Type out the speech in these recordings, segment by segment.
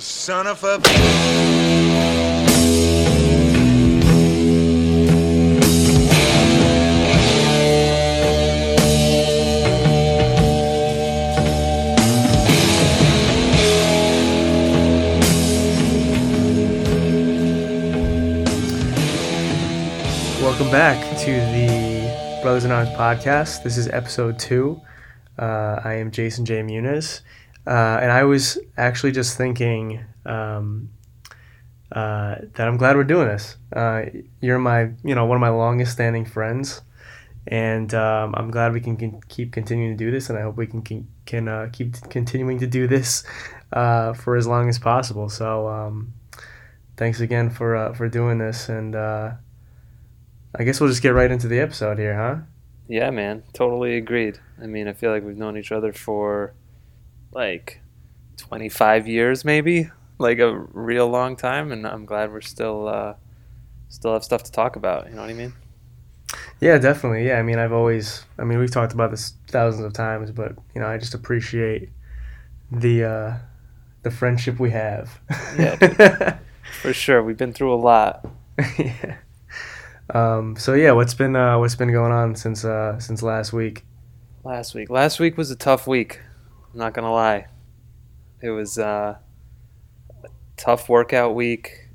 Son of a. Welcome back to the Brothers in Arms podcast. This is episode two. Uh, I am Jason J. Muniz, uh, and I was actually just thinking um, uh, that I'm glad we're doing this. Uh, you're my, you know, one of my longest standing friends, and um, I'm glad we can, can keep continuing to do this, and I hope we can can, can uh, keep continuing to do this uh, for as long as possible. So, um, thanks again for uh, for doing this, and I guess we'll just get right into the episode here, huh? Yeah, man, totally agreed. I mean, I feel like we've known each other for like 25 years, maybe, like a real long time, and I'm glad we're still uh, still have stuff to talk about. You know what I mean? Yeah, definitely. Yeah, I mean, I've always, I mean, we've talked about this thousands of times, but you know, I just appreciate the uh, the friendship we have. Yeah, For sure, we've been through a lot. yeah. Um, so yeah, what's been uh, what's been going on since uh, since last week? Last week, last week was a tough week. Not gonna lie. It was uh, a tough workout week,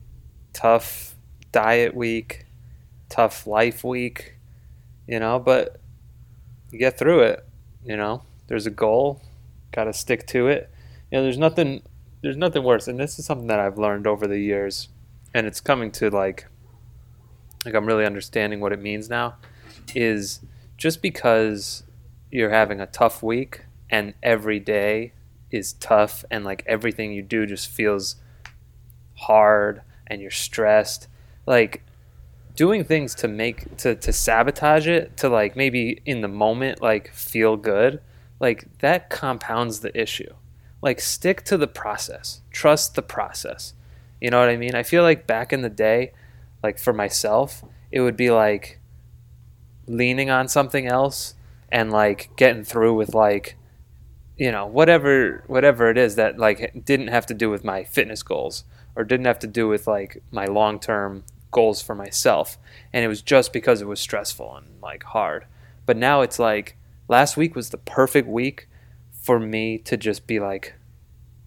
tough diet week, tough life week. You know, but you get through it. You know, there's a goal, got to stick to it. You know, there's nothing, there's nothing worse, and this is something that I've learned over the years, and it's coming to like, like I'm really understanding what it means now. Is just because you're having a tough week and every day is tough and like everything you do just feels hard and you're stressed. Like doing things to make to, to sabotage it to like maybe in the moment like feel good like that compounds the issue. Like stick to the process. Trust the process. You know what i mean? I feel like back in the day like for myself it would be like leaning on something else and like getting through with like you know whatever whatever it is that like didn't have to do with my fitness goals or didn't have to do with like my long-term goals for myself. And it was just because it was stressful and like hard. But now it's like last week was the perfect week for me to just be like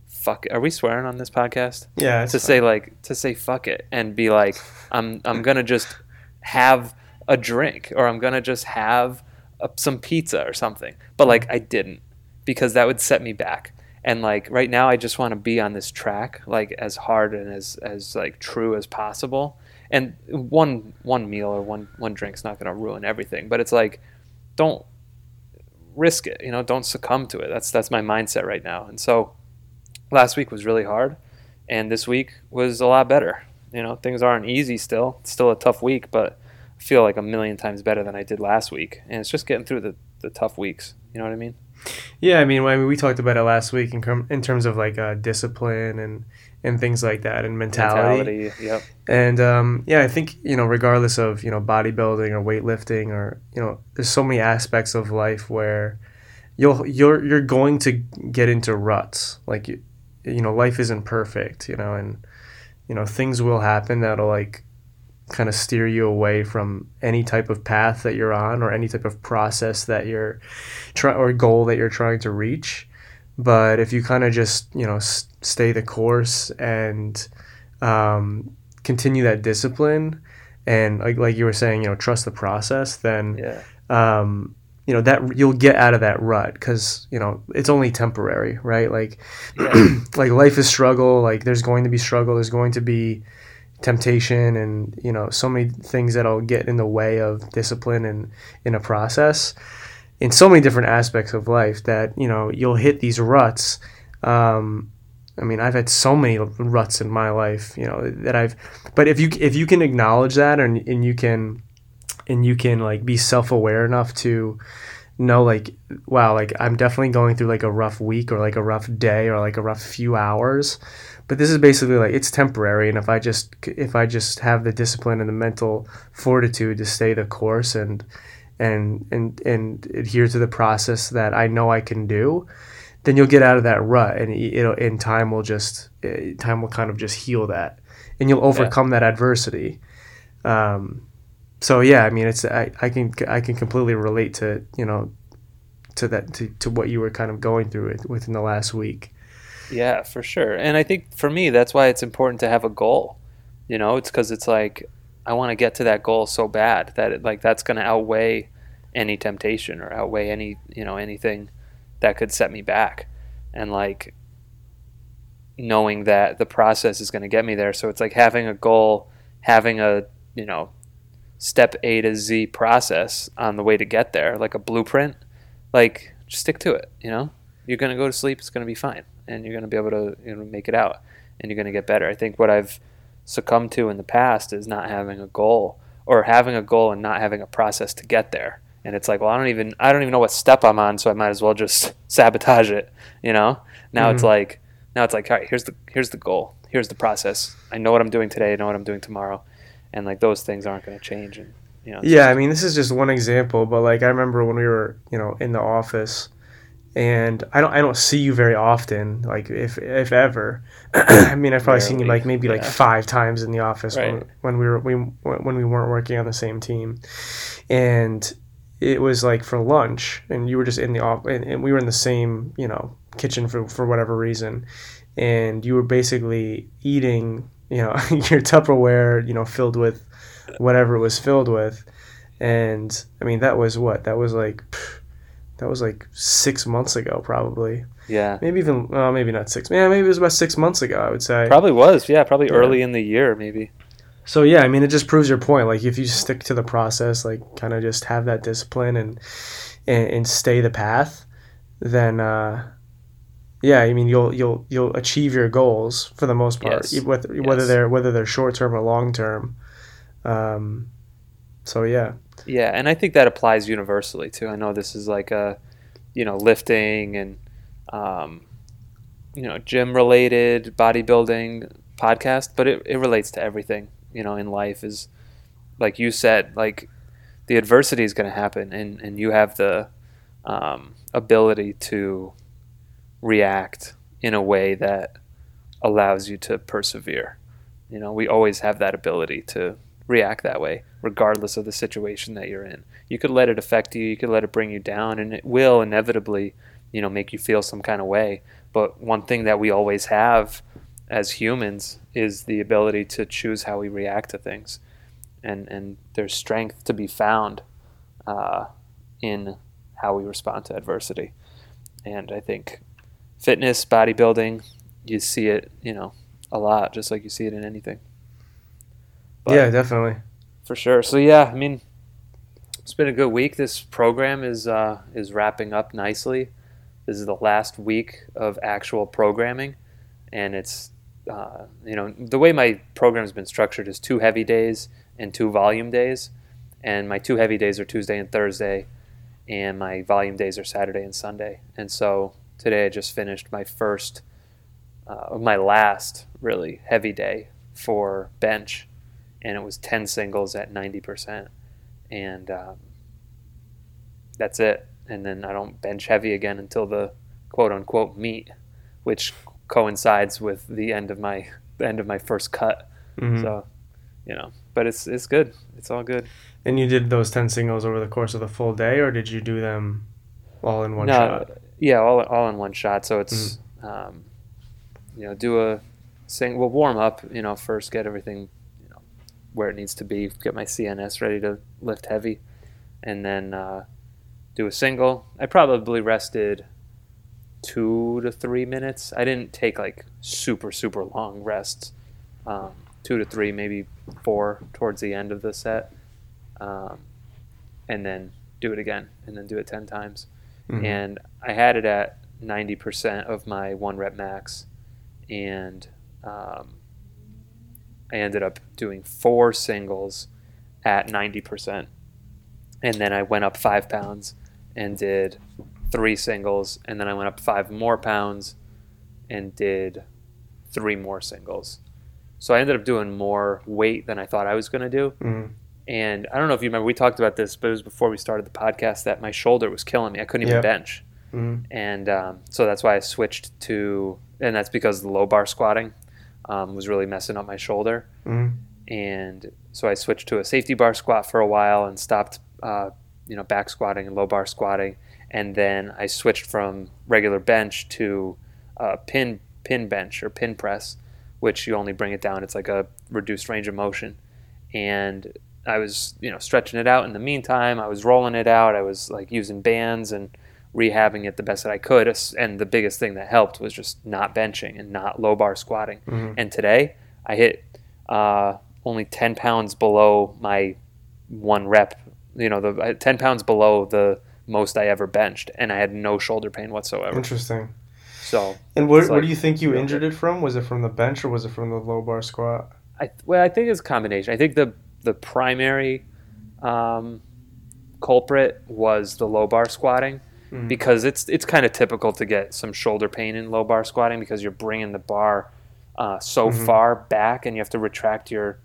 fuck it. are we swearing on this podcast? Yeah, to say like to say fuck it and be like I'm I'm gonna just have a drink or I'm gonna just have a, some pizza or something. But like I didn't because that would set me back. And like right now I just want to be on this track like as hard and as as like true as possible. And one one meal or one one drink's not gonna ruin everything. But it's like don't risk it, you know, don't succumb to it. That's that's my mindset right now. And so last week was really hard and this week was a lot better. You know, things aren't easy still. It's still a tough week, but I feel like a million times better than I did last week. And it's just getting through the, the tough weeks. You know what I mean? Yeah, I mean, I mean, we talked about it last week in, com- in terms of like uh, discipline and and things like that and mentality. Mentality. Yep. And um, yeah, I think you know, regardless of you know bodybuilding or weightlifting or you know, there's so many aspects of life where you'll you're you're going to get into ruts. Like you, you know, life isn't perfect. You know, and you know things will happen that'll like kind of steer you away from any type of path that you're on or any type of process that you're try or goal that you're trying to reach. But if you kind of just you know s- stay the course and um, continue that discipline and like like you were saying, you know, trust the process, then Yeah. um, you know that you'll get out of that rut because you know it's only temporary, right? Like Yeah. like life is struggle. Like there's going to be struggle. There's going to be temptation, and you know so many things that'll get in the way of discipline and in a process in so many different aspects of life that you know you'll hit these ruts. Um, I mean, I've had so many ruts in my life, you know, that I've. But if you if you can acknowledge that and and you can and you can like be self aware enough to know like wow like I'm definitely going through like a rough week or like a rough day or like a rough few hours but this is basically like it's temporary and if I just if I just have the discipline and the mental fortitude to stay the course and and and and adhere to the process that I know I can do then you'll get out of that rut, and it- it'll in time will just eh, time will kind of just heal that, and you'll overcome that adversity. Um, so yeah, I mean, it's I, I can I can completely relate to you know to that to, to what you were kind of going through it within the last week. Yeah, for sure. And I think for me, that's why it's important to have a goal. You know, it's because it's like I want to get to that goal so bad that it, like that's going to outweigh any temptation or outweigh any you know anything that could set me back. And like knowing that the process is going to get me there. So it's like having a goal, having a you know step A to Z process on the way to get there, like a blueprint. Like just stick to it. You know, you're going to go to sleep. It's going to be fine and you're going to be able to you know, make it out and you're going to get better. I think what I've succumbed to in the past is not having a goal or having a goal and not having a process to get there. And it's like, well, I don't even I don't even know what step I'm on, so I might as well just sabotage it, you know? Now it's Mhm. like now it's like, all right, here's the here's the goal. Here's the process. I know what I'm doing today, I know what I'm doing tomorrow. And like those things aren't going to change and you know. Yeah, I mean, this is just one example, but like I remember when we were, you know, in the office, and I don't, I don't see you very often, like if if ever. I mean, I've probably seen you like maybe like five times in the office when, Right. when we were we when we weren't working on the same team, and it was like for lunch, and you were just in the off, and, and we were in the same, you know, kitchen for for whatever reason, and you were basically eating, you know, your Tupperware, you know, filled with whatever it was filled with. And I mean, that was what? That was like, pff, that was like six months ago, probably. yeah. Maybe even, well, maybe not six. Yeah, maybe it was about six months ago, I would say. Probably was. Yeah, probably Yeah. early in the year maybe. So yeah, I mean, it just proves your point. Like, if you stick to the process, like, kind of just have that discipline and and, and stay the path, then uh, yeah, I mean, you'll you'll you'll achieve your goals for the most part, Yes. whether whether they're whether they're short term or long term. Um, so yeah. Yeah, and I think that applies universally too. I know this is like a, you know, lifting and, um, you know, gym related bodybuilding podcast, but it, it relates to everything, you know, in life is like you said, like the adversity is going to happen and, and you have the um, ability to react in a way that allows you to persevere. You know, we always have that ability to react that way, regardless of the situation that you're in. You could let it affect you, you could let it bring you down, and it will inevitably, you know, make you feel some kind of way. But one thing that we always have as humans is the ability to choose how we react to things. And, and there's strength to be found uh, in how we respond to adversity. And I think fitness, bodybuilding, you see it, you know, a lot, just like you see it in anything. But- yeah, definitely. for sure. So yeah, I mean, it's been a good week. This program is uh, is wrapping up nicely. This is the last week of actual programming, and it's uh, you know the way my program's been structured is two heavy days and two volume days, and my two heavy days are Tuesday and Thursday, and my volume days are Saturday and Sunday. And so today I just finished my first, uh, my last really heavy day for bench and it was 10 singles at 90% and um, that's it. And then i don't bench heavy again until the quote unquote meet which coincides with the end of my the end of my first cut. Mhm. so you know but it's it's good. It's all good. And you did those ten singles over the course of the full day, or did you do them all in one no shot? yeah all, all in one shot. So it's um, you know do a sing we'll warm up you know first get everything where it needs to be get my cns ready to lift heavy and then uh, do a single. I probably rested two to three minutes. I didn't take like super super long rests um, two to three maybe four towards the end of the set um, and then do it again and then do it 10 times. Mhm. and I had it at 90% of my one rep max, and um, I ended up doing four singles at 90%, and then I went up five pounds and did three singles, and then I went up five more pounds and did three more singles. So I ended up doing more weight than I thought I was going to do. Mhm. And I don't know if you remember, we talked about this, but it was before we started the podcast that my shoulder was killing me. I couldn't even Yep. bench. Mhm. and um, so that's why I switched to, and that's because the low bar squatting um, was really messing up my shoulder, Mhm. and so I switched to a safety bar squat for a while and stopped, uh, you know, back squatting and low bar squatting, and then I switched from regular bench to uh, pin pin bench or pin press, which you only bring it down. It's like a reduced range of motion, and I was you know stretching it out in the meantime. I was rolling it out. I was like using bands and rehabbing it the best that I could. And the biggest thing that helped was just not benching and not low bar squatting. Mhm. And today I hit uh, only 10 pounds below my one rep, you know, the uh, 10 pounds below the most I ever benched. And I had no shoulder pain whatsoever. Interesting. So And what, It's what do you think you real injured it from? Was it from the bench or was it from the low bar squat? I well, I think it's a combination. I think the the primary um, culprit was the low bar squatting Mhm. because it's it's kind of typical to get some shoulder pain in low bar squatting because you're bringing the bar uh, so Mhm. far back and you have to retract your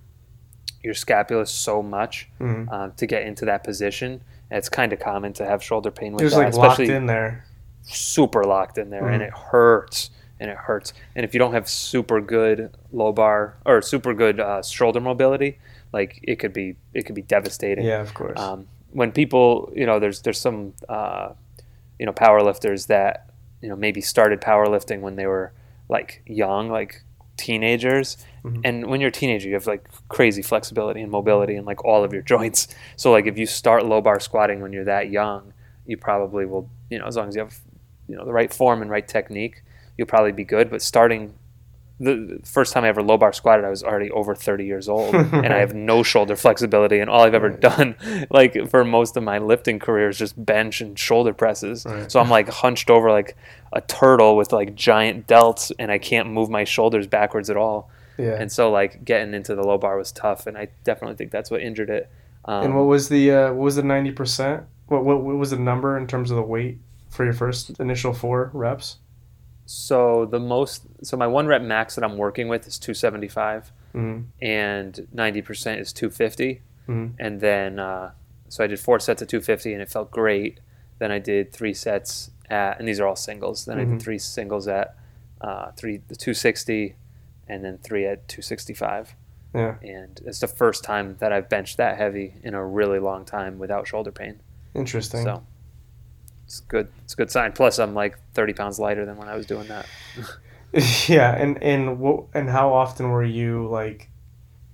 your scapula so much Mhm. um, to get into that position. And it's kind of common to have shoulder pain with It was that, like locked especially in there. super locked in there, and Mhm. it hurts and it hurts. And if you don't have super good low bar or super good uh, shoulder mobility, like it could be it could be devastating. Yeah, of course. Um, when people, you know, there's there's some uh, you know powerlifters that you know maybe started powerlifting when they were like young, like teenagers. Mhm. And when you're a teenager, you have like crazy flexibility and mobility and like all of your joints. So like if you start low bar squatting when you're that young, you probably will, you know, as long as you have you know the right form and right technique, you'll probably be good. But starting the first time I ever low bar squatted, I was already over 30 years old, and I have no shoulder flexibility. And all I've ever Right. done, like for most of my lifting career, is just bench and shoulder presses. Right. So I'm like hunched over like a turtle with like giant delts, and I can't move my shoulders backwards at all. yeah. And so like getting into the low bar was tough, and I definitely think that's what injured it. Um, and what was the uh, what was the ninety percent? What, what what was the number in terms of the weight for your first initial four reps? So the most, so my one rep max that I'm working with is 275. Mm-hmm. and 90% is 250 Mhm. and then uh, so i did four sets of 250 and it felt great then i did three sets at and these are all singles then i Mhm. did three singles at uh, three 260 and then three at 265 Yeah, and it's the first time that i've benched that heavy in a really long time without shoulder pain interesting. so it's good it's a good sign plus i'm like 30 pounds lighter than when i was doing that yeah, and and what and how often were you like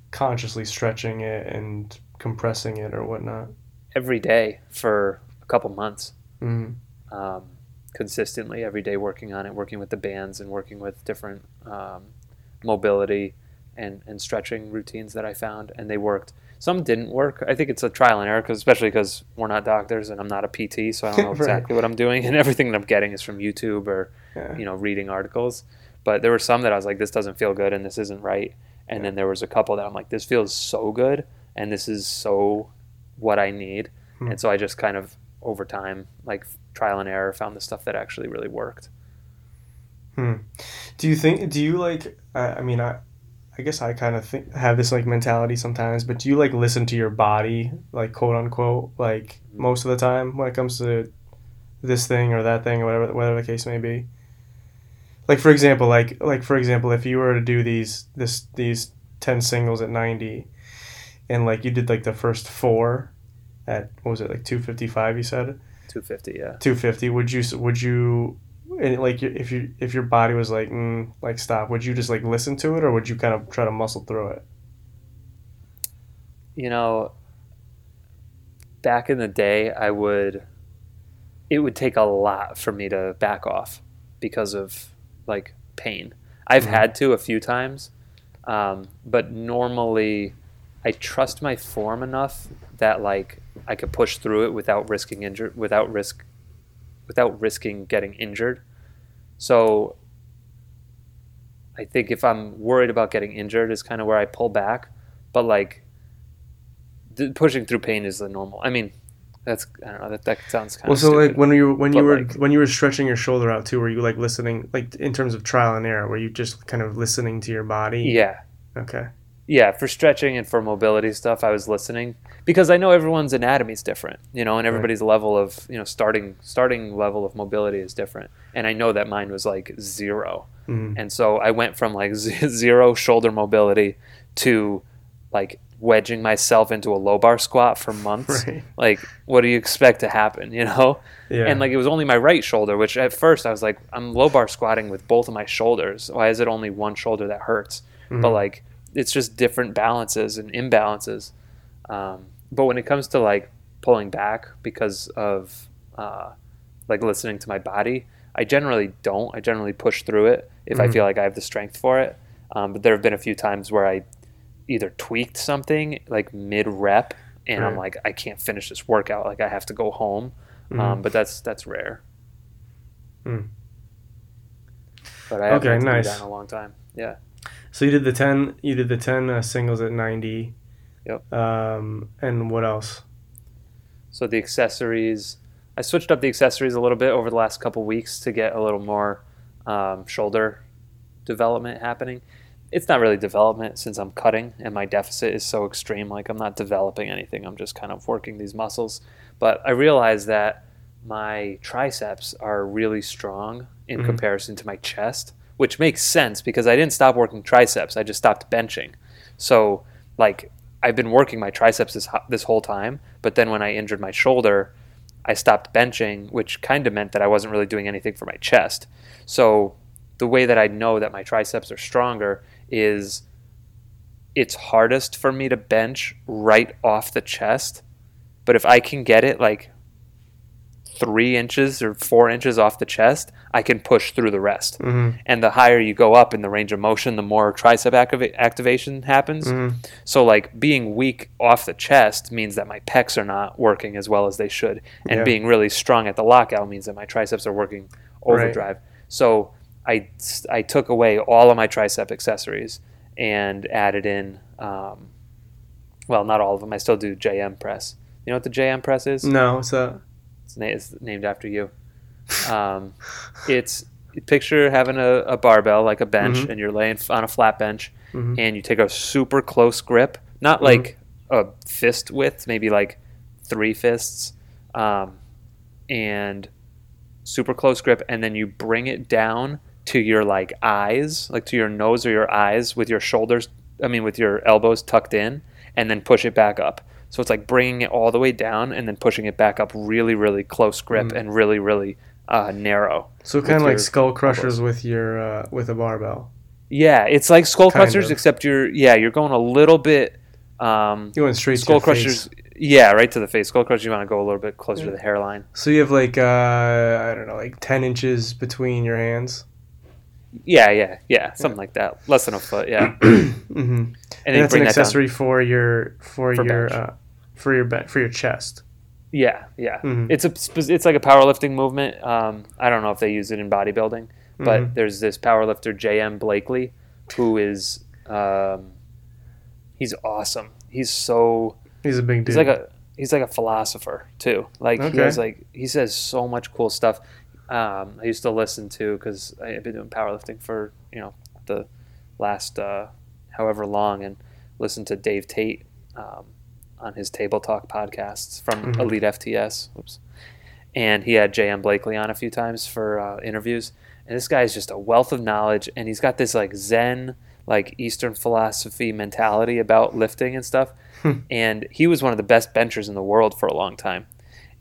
consciously stretching it and compressing it or whatnot? every day for a couple months Mm. um, consistently every day working on it, working with the bands and working with different um, mobility and, and stretching routines that I found, and they worked. Some didn't work. I think it's a trial and error, cause especially because we're not doctors and I'm not a PT, so I don't know Right. exactly what I'm doing, and everything that I'm getting is from YouTube or Yeah. you know reading articles. But there were some that I was like, this doesn't feel good, and this isn't right. And then there was a couple that I'm like, this feels so good, and this is so what I need. Hmm. And so I just kind of over time, like trial and error, found the stuff that actually really worked. Do you think? Do you like? I I mean, I, I guess I kind of think have this like mentality sometimes. But do you like listen to your body, like quote unquote, like mm-hmm. most of the time when it comes to this thing or that thing or whatever, whatever the case may be? Like for example, like like for example, if you were to do these this these ten singles at ninety, and like you did like the first four at what was it like two fifty five? You said. 250, yeah. 250 would you would you and like if you if your body was like mm, like stop would you just like listen to it or would you kind of try to muscle through it You know, back in the day, I would, it would take a lot for me to back off because of like pain. I've Mhm. had to a few times, um, but normally I trust my form enough that like I could push through it without risking injury, without risk, without risking getting injured. So I think if I'm worried about getting injured is kind of where I pull back, but like d- pushing through pain is the normal. I mean, that's I don't know that that sounds kind well of Well, so like when you when you were like- when you were stretching your shoulder out too were you like listening like in terms of trial and error were you just kind of listening to your body yeah okay yeah, for stretching and for mobility stuff, I was listening because I know everyone's anatomy is different, you know, and everybody's level of you know starting starting level of mobility is different, and I know that mine was like 0 Mhm. and so I went from like z- zero shoulder mobility to like wedging myself into a low bar squat for months. Right. Like, what do you expect to happen, you know? Yeah. And like it was only my right shoulder, which at first I was like, I'm low bar squatting with both of my shoulders. Why is it only one shoulder that hurts? But Mhm. like it's just different balances and imbalances. Um, but when it comes to like pulling back because of uh, like listening to my body, I generally don't. I generally push through it if I Mhm. feel like I have the strength for it. Um, but there have been a few times where I either tweaked something like mid rep, and I'm like, I can't finish this workout. Like I have to go home. Mhm. Um, but that's that's rare. Mm. But I haven't Okay, had to do nice. in a long time. Yeah. So you did the ten. You did the ten uh, singles at ninety. Yep. Um, and what else? So the accessories, I switched up the accessories a little bit over the last couple weeks to get a little more um, shoulder development happening. It's not really development since I'm cutting and my deficit is so extreme. Like I'm not developing anything. I'm just kind of working these muscles. But I realized that my triceps are really strong in Mhm. comparison to my chest, which makes sense because I didn't stop working triceps. I just stopped benching. So like I've been working my triceps this this whole time, but then when I injured my shoulder, I stopped benching, which kind of meant that I wasn't really doing anything for my chest. So the way that I know that my triceps are stronger is it's hardest for me to bench right off the chest, but if I can get it like three inches or four inches off the chest, I can push through the rest. Mm-hmm. And the higher you go up in the range of motion, the more tricep activa- activation happens. Mm-hmm. So like being weak off the chest means that my pecs are not working as well as they should, and Yeah. being really strong at the lockout means that my triceps are working overdrive. So I I took away all of my tricep accessories and added in, um, well, not all of them. I still do JM press. You know what the JM press is? No, it's a. It's, na- it's named after you. Um, it's picture having a, a barbell like a bench, Mhm. and you're laying on a flat bench, Mhm. and you take a super close grip, not Mhm. like a fist width, maybe like three fists, um, and super close grip, and then you bring it down to your like eyes, like to your nose or your eyes, with your shoulders. I mean, with your elbows tucked in, and then push it back up. So it's like bringing it all the way down and then pushing it back up, really, really close grip Mm. and really, really uh, narrow. So kind of like skull crushers with your uh, with a barbell. Yeah, it's like skull Kind crushers, of. except you're yeah you're going a little bit. Um, You went straight skull crushers, face. yeah, right to the face. Skull crushers, you want to go a little bit closer to the hairline. So you have like uh, I don't know, like ten inches between your hands. Yeah, yeah, yeah, something like that. Less than a foot, yeah. mm-hmm. And, And, that's an that accessory for your for, For your uh, for your be- for your chest. Yeah, yeah. Mhm. It's a it's like a powerlifting movement. Um, I don't know if they use it in bodybuilding, but Mhm. there's this powerlifter J.M. Blakely, who is um, he's awesome. He's so He's a big dude. he's like a he's like a philosopher too. Like he has like he says so much cool stuff. Um, I used to listen to because I've been doing powerlifting for you know the last uh, however long, and listen to Dave Tate um, on his Table Talk podcasts from Mhm. Elite FTS. Oops. And he had J.M. Blakely on a few times for uh, interviews. And this guy is just a wealth of knowledge, and he's got this like Zen, like Eastern philosophy mentality about lifting and stuff. Hmm. and he was one of the best benchers in the world for a long time.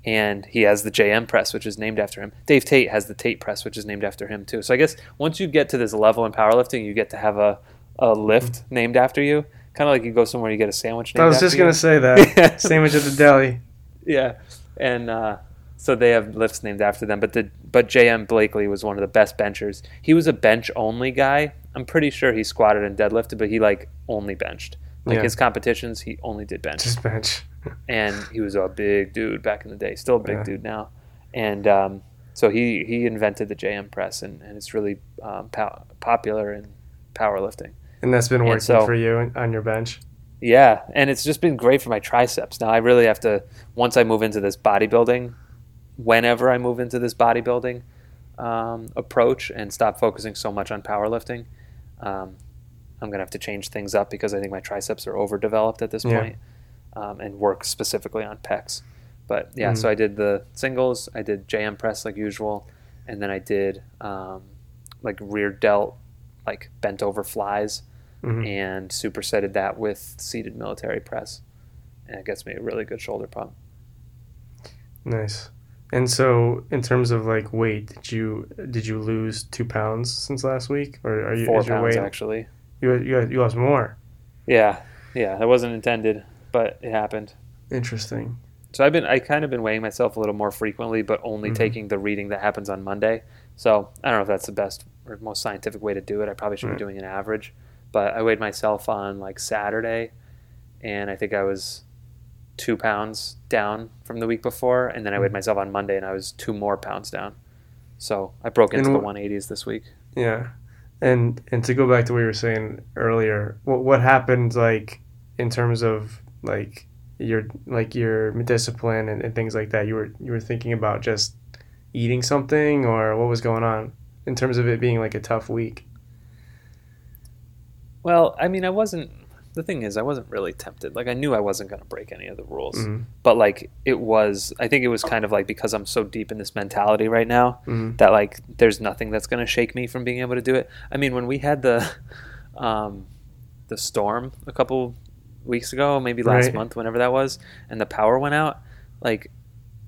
And he has the JM press, which is named after him. Dave Tate has the Tate press, which is named after him too. So I guess once you get to this level in powerlifting, you get to have a, a lift named after you. Kind of like you go somewhere, you get a sandwich. Named I was just you. gonna say that sandwich at the deli. Yeah, and uh, so they have lifts named after them. But the but J.M. Blakely was one of the best benchers. He was a bench only guy. I'm pretty sure he squatted and deadlifted, but he like only benched. Like Yeah. his competitions, he only did bench, Just bench. And he was a big dude back in the day. Still a big Yeah. dude now, and um, so he he invented the J.M. press, and, and it's really um, pow- popular in powerlifting. And that's been working so- for you on your bench. Yeah, and it's just been great for my triceps. Now I really have to once I move into this bodybuilding, whenever I move into this bodybuilding um, approach and stop focusing so much on powerlifting, um, I'm gonna have to change things up because I think my triceps are overdeveloped at this Yeah. point, um, and work specifically on pecs. But yeah, Mhm. so I did the singles, I did JM press like usual, and then I did um, like rear delt, like bent over flies, Mhm. and supersetted that with seated military press, and it gets me a really good shoulder pump. Nice. And so, in terms of like weight, did you did you lose two pounds since last week, or are you Four is your pounds weight actually. you you you lost more? Yeah, yeah, that wasn't intended, but it happened. Interesting. So I've been I kind of been weighing myself a little more frequently, but only Mhm. taking the reading that happens on Monday. So I don't know if that's the best or most scientific way to do it. I probably should Right. be doing an average, but I weighed myself on like Saturday, and I think I was two pounds down from the week before, and then I weighed Mhm. myself on Monday, and I was two more pounds down. So I broke into And the 180s this week. Yeah, and and to go back to what you were saying earlier, what what happened like in terms of like your like your discipline and, and things like that? You were you were thinking about just eating something, or what was going on in terms of it being like a tough week? Well, I mean, I wasn't. The thing is, I wasn't really tempted. Like, I knew I wasn't going to break any of the rules. Mhm. But, like, it was, I think it was kind of like because I'm so deep in this mentality right now Mhm. that, like, there's nothing that's going to shake me from being able to do it. I mean, when we had the, um, the storm a couple weeks ago, maybe last Right. month, whenever that was, and the power went out, like,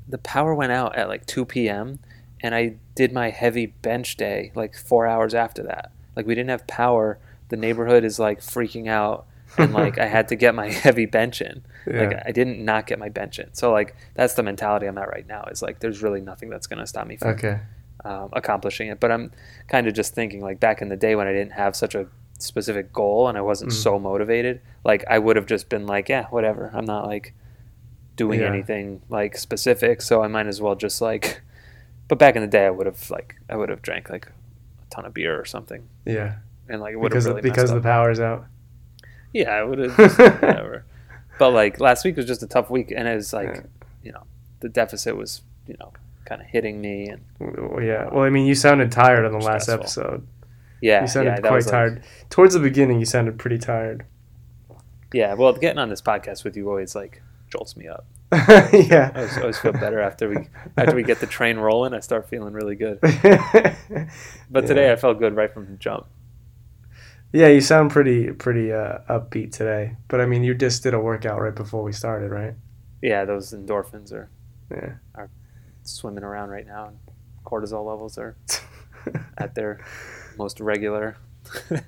the power went out at like 2 p.m. and I did my heavy bench day like four hours after that. Like we didn't have power. The neighborhood is like freaking out, and like I had to get my heavy bench in. Like I didn't not get my bench in. So like that's the mentality I'm at right now. Is like there's really nothing that's gonna stop me from Okay. um, accomplishing it. But I'm kind of just thinking like back in the day when I didn't have such a specific goal and I wasn't Mm. so motivated, like I would have just been like, yeah, whatever. I'm not like doing Yeah. anything like specific, so I might as well just like. But back in the day, I would have like I would have drank like a ton of beer or something, Yeah. and like it would have Because really because the power's out. yeah, I would have just, whatever. But like last week was just a tough week, and it was like Yeah. you know the deficit was you know kind of hitting me, and Well, yeah. Well, I mean, you sounded tired on the last episode. Yeah, You sounded yeah, quite like- tired. Towards the beginning, you sounded pretty tired. Yeah, well, getting on this podcast with you always like jolts me up. yeah. I always, always feel better after we after we get the train rolling. I start feeling really good. But today Yeah. I felt good right from the jump. Yeah, you sound pretty pretty uh, upbeat today. But I mean, you just did a workout right before we started, right? Yeah, those endorphins are Yeah. are swimming around right now, and cortisol levels are at their most regular.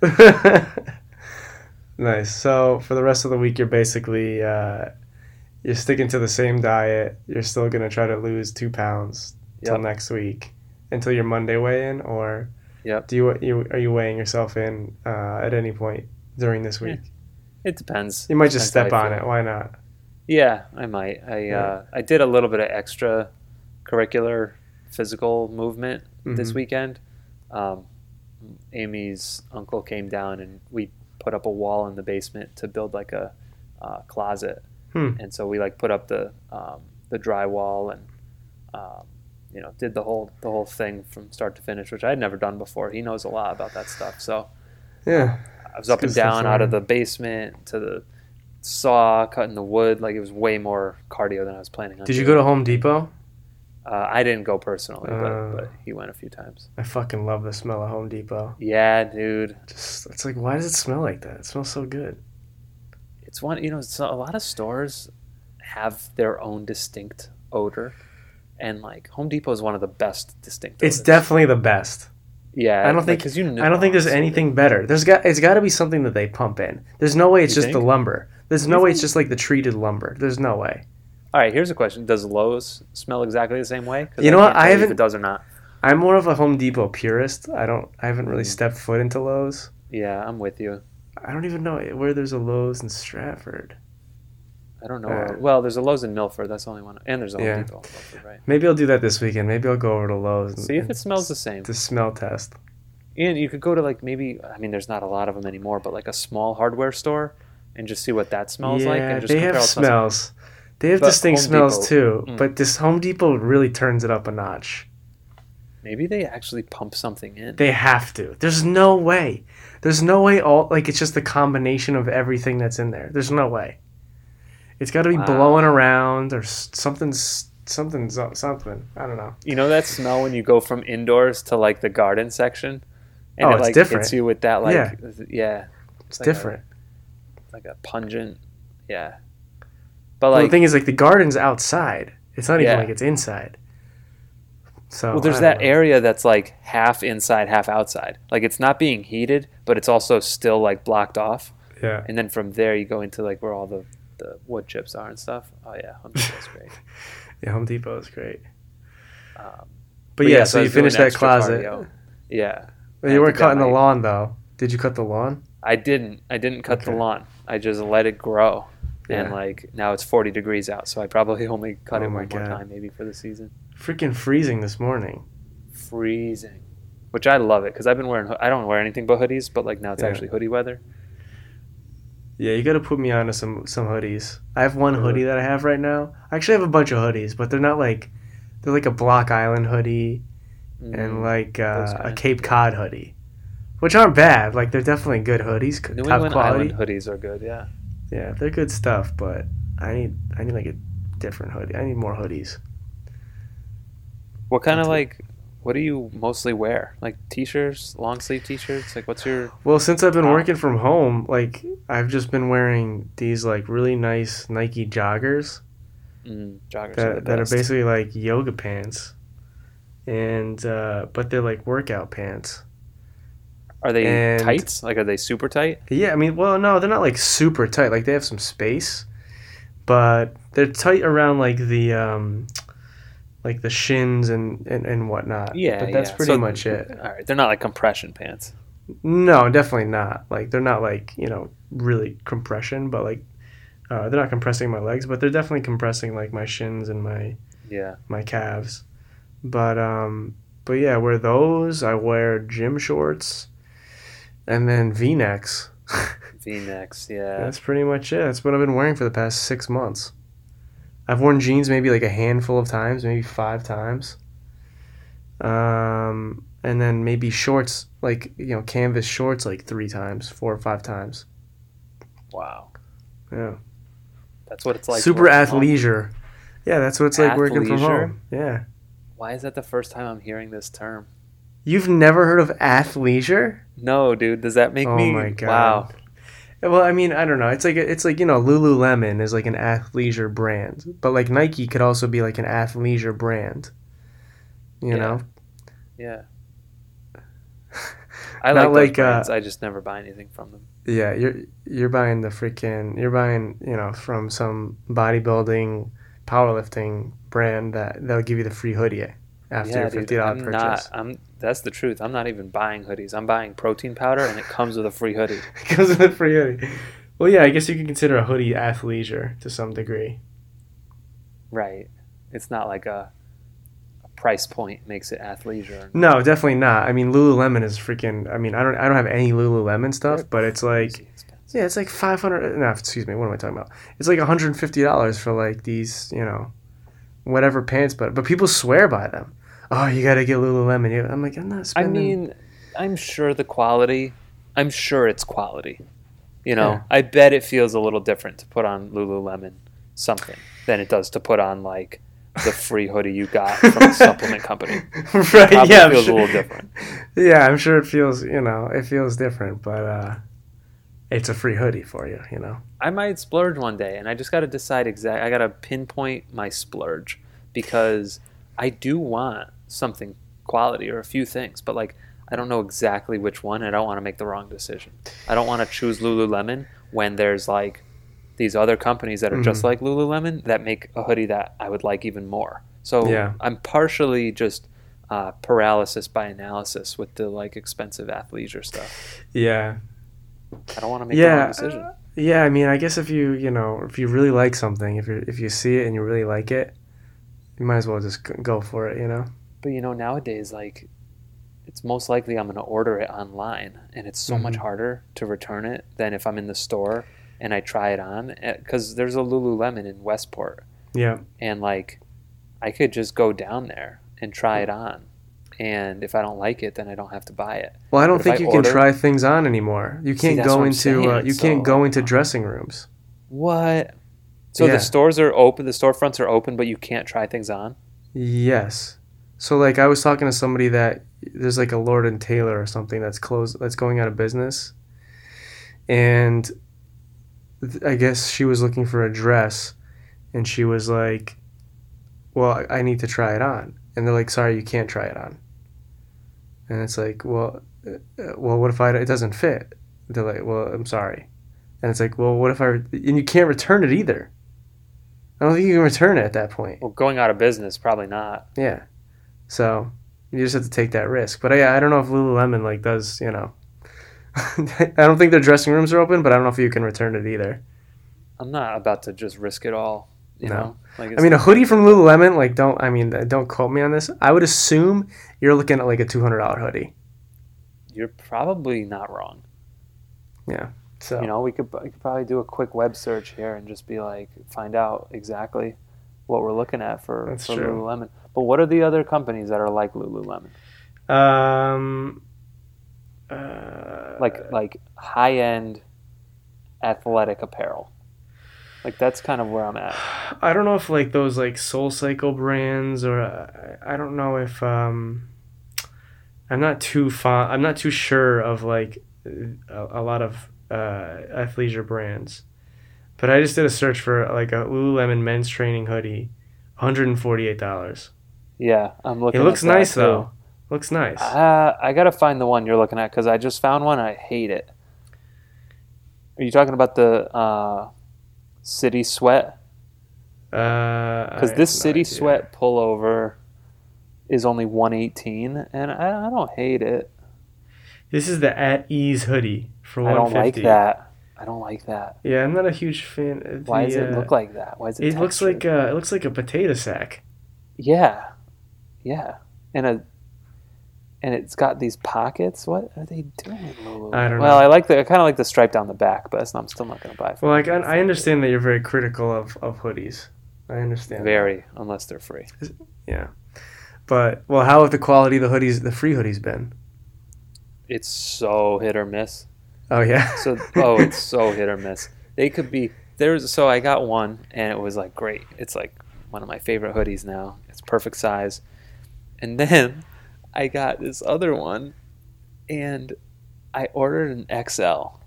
nice. So for the rest of the week, you're basically uh, you're sticking to the same diet. You're still gonna try to lose two pounds till Yep. next week, until your Monday weigh in, or Yep. do you you are you weighing yourself in uh, at any point during this week? It depends. You might just Depends step on it. Why not? Yeah, I might. I Yeah. uh, I did a little bit of extra curricular physical movement this Mhm. weekend. Um, Amy's uncle came down and we put up a wall in the basement to build like a uh, closet, Hmm. and so we like put up the um, the drywall and um, you know did the whole the whole thing from start to finish, which I had never done before. He knows a lot about that stuff, so Yeah. I was It's up and down out of the basement to the saw, cutting the wood. Like it was way more cardio than I was planning on. Did you go to Home Depot? Uh, I didn't go personally, Uh. but, but he went a few times. I fucking love the smell of Home Depot. Yeah, dude. Just it's like, why does it smell like that? It smells so good. It's one. You know, so a lot of stores have their own distinct odor, and like Home Depot is one of the best distinct. It's odors. definitely the best. Yeah, I don't think- because you. Know I don't think there's anything better. There's got it's got to be something that they pump in. There's no way it's You just the lumber. There's no way it's just like the treated lumber. There's no way. All right, here's a question: Does Lowe's smell exactly the same way? You know what? I you if haven't- it does or not. I'm more of a Home Depot purist. I don't. I haven't really Mm. stepped foot into Lowe's. Yeah, I'm with you. I don't even know where there's a Lowe's in Stratford. I don't know. Uh, where- well, there's a Lowe's in Milford. That's the only one, and there's a Home Yeah. Depot in Milford, right? Maybe I'll do that this weekend. Maybe I'll go over to Lowe's. And, See if it smells the same. The smell test. And you could go to like maybe I mean there's not a lot of them anymore, but like a small hardware store and just see what that smells like. And just they compare have smells. smells. They have But distinct Home smells Depot- too. Mm. But this Home Depot really turns it up a notch. Maybe they actually pump something in. They have to. There's no way. There's no way all like it's just the combination of everything that's in there. There's no way. It's got to be Wow. blowing around or s- something's something's something. I don't know. You know that smell when you go from indoors to like the garden section, and Oh, it it's like different. hits you with that like Yeah. yeah, It's like a- different. like a pungent, yeah. But well, the thing is, like the garden's outside. It's not Yeah. even like it's inside. So well, there's that know. area that's like half inside, half outside. Like it's not being heated, but it's also still like blocked off. Yeah. And then from there, you go into like where all the the wood chips are and stuff. Oh yeah, Home Depot's great. Yeah, Home Depot is great. Um, But, yeah, so I you finished that closet. cardio. Yeah, Well, you weren't cutting the lawn though. Did you cut the lawn? I didn't. I didn't cut the lawn. I just let it grow. And Yeah. like now it's 40 degrees out, so I probably only cut Oh it one more time maybe for the season. Freaking freezing this morning. Freezing, which I love it because I've been wearing. I don't wear anything but hoodies, but like now it's Yeah. actually hoodie weather. Yeah, you got to put me onto some some hoodies. I have one hoodie that I have right now. I actually have a bunch of hoodies, but they're not like they're like a Block Island hoodie and Mm. like uh, a Cape Cod hoodie, which aren't bad. Like they're definitely good hoodies, New top England quality. Island hoodies are good. Yeah. Yeah, they're good stuff, but I need I need like a different hoodie. I need more hoodies. What kind of like? What do you mostly wear? Like t-shirts, long sleeve t-shirts. Like what's your? Well, since I've been working from home, like I've just been wearing these like really nice Nike joggers. Mm, joggers are that, that are basically like yoga pants and uh, but they're like workout pants Are they and- tights? Like are they super tight? yeah i mean well no they're not like super tight like they have some space but they're tight around like the um like the shins and and, and whatnot Yeah, but that's yeah. pretty So- much it All right, they're not like compression pants. no definitely not like they're not like you know really compression but like uh, they're not compressing my legs but they're definitely compressing like my shins and my Yeah. my calves. But um but yeah, I wear those. I wear gym shorts and then V-necks. V-necks. Yeah. That's pretty much it. That's what I've been wearing for the past 6 months. I've worn jeans maybe like a handful of times, maybe 5 times. Um and then maybe shorts like, you know, canvas shorts like 3 times, 4 or 5 times. Wow. Yeah. That's what it's like. Super athleisure. Yeah, that's what it's like working from Athleisure? home. Yeah. Why is that the first time I'm hearing this term? You've never heard of athleisure? No, dude. Does that make Oh me? my God. Wow. Well, I mean, I don't know. It's like it's like you know, Lululemon is like an athleisure brand, but like Nike could also be like an athleisure brand. You Yeah. know, Yeah. I like, like, uh, brands. I just never buy anything from them. yeah. You're you're buying the freaking you're buying you know from some bodybuilding, powerlifting brand that they'll give you the free hoodie after yeah, your fifty dollar I'm purchase. not. I'm. That's the truth. I'm not even buying hoodies. I'm buying protein powder, and it comes with a free hoodie. It comes with a free hoodie. Well, yeah, I guess you could consider a hoodie athleisure to some degree. Right. It's not like a, a price point makes it athleisure. No, definitely not. I mean, Lululemon is freaking. I mean, I don't I don't have any Lululemon stuff, but it's like Yeah, it's like five hundred. No, excuse me. What am I talking about? It's like one hundred and fifty dollars for like these, you know, whatever pants. But but people swear by them. Oh, you gotta get Lululemon. I'm like, I'm not I mean, I'm sure the quality. I'm sure it's quality. You know, Yeah. I bet it feels a little different to put on Lululemon something than it does to put on like the free hoodie you got from a supplement company. right? Yeah, I'm feels sure, a little different. Yeah, I'm sure it feels. You know, it feels different, but uh, it's a free hoodie for you. You know. I might splurge one day, and I just got to decide exact. I got to pinpoint my splurge because I do want something quality or a few things, but like I don't know exactly which one. and I don't want to make the wrong decision. I don't want to choose Lululemon when there's like these other companies that are just Mhm. like Lululemon that make a hoodie that I would like even more. So Yeah. I'm partially just uh, paralysis by analysis with the like expensive athleisure stuff. Yeah. I don't want to make the wrong Yeah. decision. Yeah. I mean, I guess if you you know if you really like something, if you if you see it and you really like it, you might as well just go for it. You know. But you know, nowadays, like, it's most likely I'm going to order it online, and it's so much Mhm. harder to return it than if I'm in the store and I try it on. Because there's a Lululemon in Westport, Yeah. and like, I could just go down there and try it on, and if I don't like it, then I don't have to buy it. Well, I don't But think you can try things on anymore. You can't that's go into uh, you can't go into dressing rooms. What? So Yeah. the stores are open, the storefronts are open, but you can't try things on. Yes. So like I was talking to somebody that there's like a Lord and Taylor or something that's closed that's going out of business. And th- I guess she was looking for a dress and she was like, "Well, I- I need to try it on." And they're like, "Sorry, you can't try it on." And it's like, "Well, uh, uh, well, what if I it doesn't fit?" They're like, "Well, I'm sorry." And it's like, "Well, what if I and you can't return it either?" I don't think you can return it at that point. Well, going out of business, probably not. Yeah. So you just have to take that risk. But I, I don't know if Lululemon like does you know. I don't think their dressing rooms are open, but I don't know if you can return it either. I'm not about to just risk it all. You No. know, like I mean, a hoodie from Lululemon, like don't I mean don't quote me on this. I would assume you're looking at like a two hundred dollar hoodie. you're probably not wrong. Yeah. So You know, we could, we could probably do a quick web search here and just be like, find out exactly what we're looking at for, That's for true. Lululemon. But what are the other companies that are like Lululemon? um, uh, Like like high end athletic apparel. Like that's kind of where I'm at. I don't know if like those like Soul Cycle brands or uh, I don't know if um I'm not too fond I'm not too sure of like a, a lot of uh athleisure brands. But I just did a search for like a Lululemon men's training hoodie, $148. Yeah, I'm looking. It looks nice too. though. Looks nice. Uh, I gotta find the one you're looking at because I just found one. I hate it. Are you talking about the uh, City Sweat? Uh Because I this City idea. Sweat pullover is only 118, and I, I don't hate it. This is the At Ease hoodie for 150. I don't 150. like that. I don't like that. Yeah, I'm not a huge fan. Of Why the, does it uh, look like that? Why is it? It looks like textured? uh, it looks like a potato sack. yeah, yeah, and a and it's got these pockets. What are they doing? I don't Well, know. Well, I like the I kind of like the stripe down the back, but I'm still not gonna buy. it. Well, like I, I understand that you're very critical of, of hoodies. I understand. that. Very, unless they're free. Yeah, but well, how have the quality of the hoodies, the free hoodies, been? It's so hit or miss. Oh yeah. So oh, it's so hit or miss. They could be there's so I got one and it was like great. It's like one of my favorite hoodies now. It's perfect size. And then I got this other one and I ordered an XL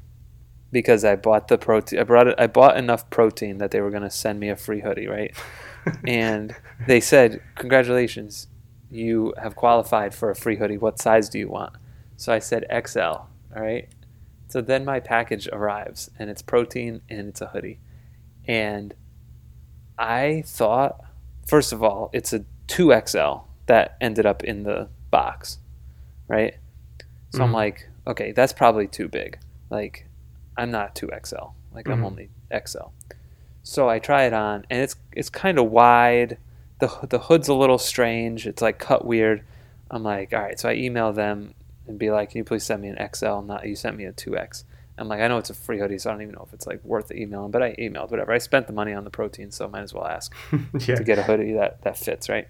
because I bought the protein I brought it I bought enough protein that they were going to send me a free hoodie, right? and they said, "Congratulations, you have qualified for a free hoodie. What size do you want?" So I said XL. All right. So then my package arrives, and it's protein and it's a hoodie, and I thought, first of all, it's a two XL that ended up in the box, right? So I'm Mhm. like, okay, that's probably too big. Like, I'm not two XL. Like I'm Mhm. only XL. So I try it on, and it's it's kind of wide. the The hood's a little strange. It's like cut weird. I'm like, all right. So I email them and be like, can you please send me an XL? Not you sent me a two X. I'm like, I know it's a free hoodie, so I don't even know if it's like worth the emailing. But I emailed whatever. I spent the money on the protein, so might as well ask yeah. to get a hoodie that that fits, right?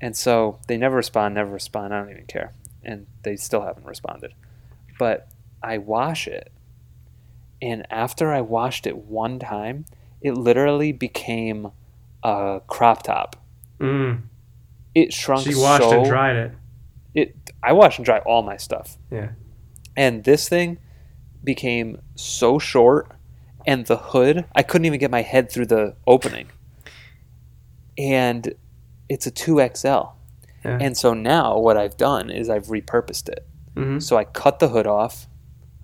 And so they never respond, never respond. I don't even care, and they still haven't responded. But I wash it, and after I washed it one time, it literally became a crop top. Mm. It shrunk She washed so and dried it. It. I wash and dry all my stuff. Yeah. And this thing became so short, and the hood I couldn't even get my head through the opening. And it's a two XL. Yeah. And so now what I've done is I've repurposed it. hmm So I cut the hood off.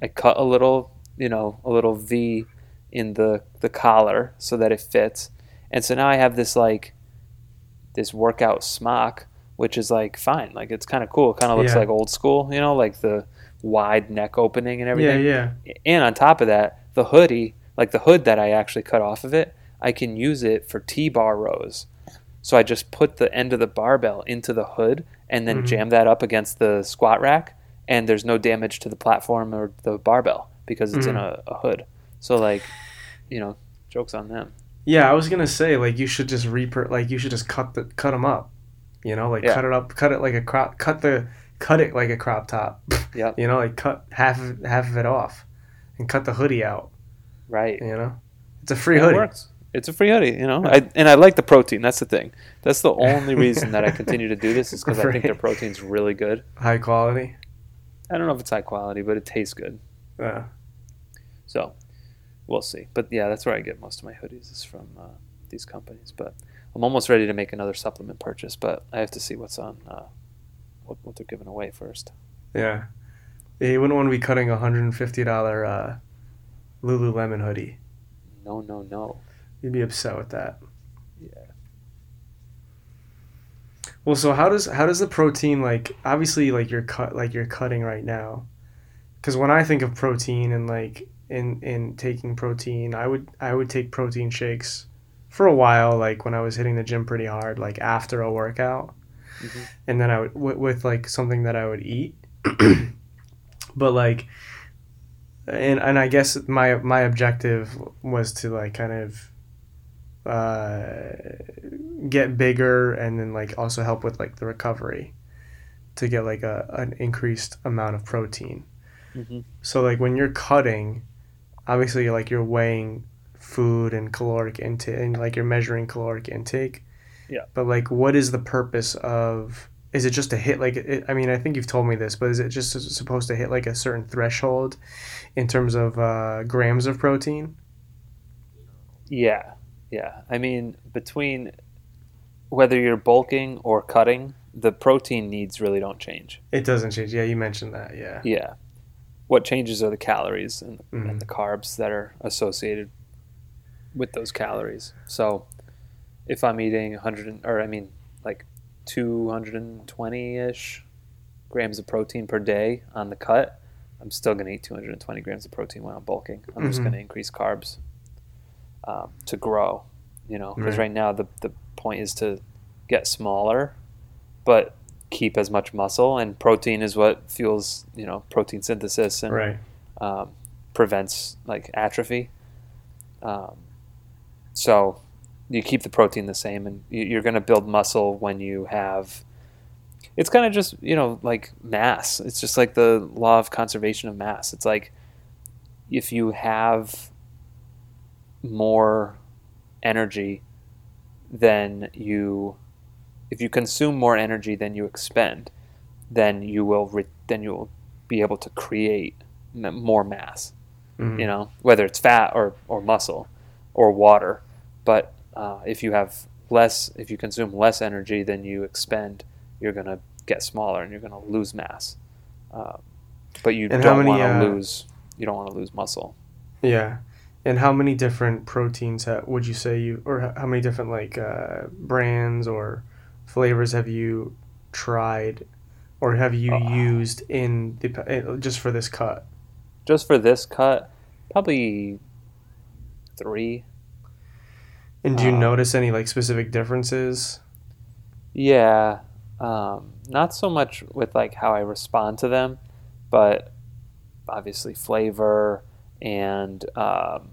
I cut a little, you know, a little V in the the collar so that it fits. And so now I have this like this workout smock, which is like fine. Like it's kind of cool. It kind of looks Yeah. like old school, you know, like the wide neck opening and everything. yeah. And on top of that, the hoodie, like the hood that I actually cut off of it, I can use it for T-bar rows. So I just put the end of the barbell into the hood and then Mhm. jam that up against the squat rack, and there's no damage to the platform or the barbell because it's in Mhm. a, a hood. So like, you know, jokes on them. Yeah, I was gonna say like you should just repur like you should just cut the cut them up. You know, like Yeah. cut it up, cut it like a crop, cut the cut it like a crop top. Yep. You know, like cut half of, half of it off, and cut the hoodie out. Right. You know, it's a free hoodie. It hoodie. works. It's a free hoodie, you know. I, and I like the protein. That's the thing. That's the only reason that I continue to do this is because I think Right. their protein's really good. High quality. I don't know if it's high quality, but it tastes good. Yeah. So we'll see. But yeah, that's where I get most of my hoodies is from uh, these companies. But I'm almost ready to make another supplement purchase, but I have to see what's on uh, what, what they're giving away first. Yeah. Yeah, you wouldn't want to be cutting a hundred and fifty dollar uh, Lululemon hoodie. No, no, no. You'd be upset with that. Yeah. Well, so how does how does the protein like obviously like you're cut like you're cutting right now, because when I think of protein and like in in taking protein, I would I would take protein shakes for a while like when I was hitting the gym pretty hard like after a workout, Mhm. and then I would with, with like something that I would eat, but like. And, and I guess my my objective was to like kind of uh, get bigger and then like also help with like the recovery to get like a an increased amount of protein. hmm So like when you're cutting, obviously like you're weighing food and caloric intake and like you're measuring caloric intake. Yeah. But like what is the purpose of is it just to hit like it, I mean I think you've told me this, but is it just supposed to hit like a certain threshold in terms of uh, grams of protein? Yeah, yeah. I mean, between whether you're bulking or cutting, the protein needs really don't change. It doesn't change. Yeah, you mentioned that. Yeah. Yeah. What changes are the calories and, Mhm. and the carbs that are associated with those calories. So if I'm eating 100 or I mean like 220 ish grams of protein per day on the cut, I'm still going to eat 220 grams of protein when I'm bulking. I'm just Mhm. going to increase carbs um, to grow, you know, because Right. right now the, the point is to get smaller, but keep as much muscle and protein is what fuels, you know, protein synthesis and Right. um, prevents like atrophy. Um, so you keep the protein the same, and you- you're going to build muscle when you have. It's kind of just you know like mass. It's just like the law of conservation of mass. It's like if you have more energy than you, if you consume more energy than you expend, then you will re- then you will be able to create m- more mass Mhm. you know whether it's fat or, or muscle or water but uh, if you have less if you consume less energy than you expend you're going to get smaller and you're going to lose mass uh, but you And don't want to uh, lose you don't want to lose muscle Yeah. And how many different proteins ha- would you say you, or how many different like uh, brands or flavors have you tried, or have you Uh. used in the eh, just for this cut? just for this cut probably three And do you Uh. notice any like specific differences? Yeah, um, not so much with like how I respond to them, but obviously flavor and um,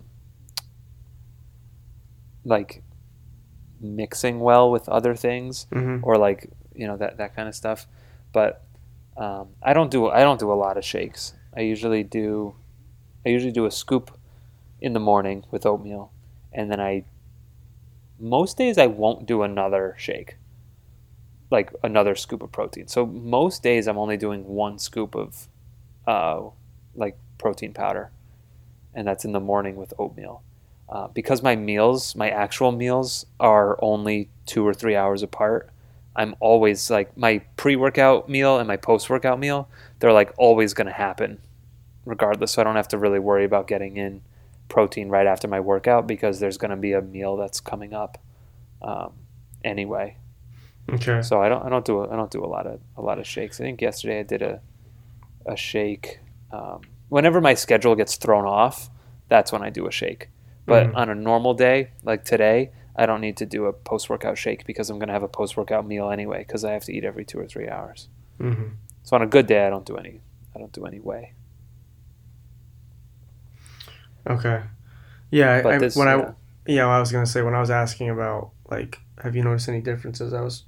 like mixing well with other things hmm or like you know that that kind of stuff. But um, I don't do I don't do a lot of shakes. I usually do I usually do a scoop in the morning with oatmeal, and then I most days I won't do another shake, like another scoop of protein. So most days I'm only doing one scoop of uh, like protein powder, and that's in the morning with oatmeal. Uh, because my meals, my actual meals, are only two or three hours apart. I'm always like my pre-workout meal and my post-workout meal. They're like always going to happen, regardless. So I don't have to really worry about getting in protein right after my workout because there's going to be a meal that's coming up um, anyway. Okay. So I don't I don't do a, I don't do a lot of a lot of shakes. I think yesterday I did a a shake. Um, whenever my schedule gets thrown off, that's when I do a shake. But Mhm. on a normal day, like today, I don't need to do a post workout shake because I'm gonna have a post workout meal anyway because I have to eat every two or three hours. hmm So on a good day, I don't do any I don't do any whey. Okay. Yeah. I, this when I yeah. Yeah, I was gonna say when I was asking about like, have you noticed any differences? I was,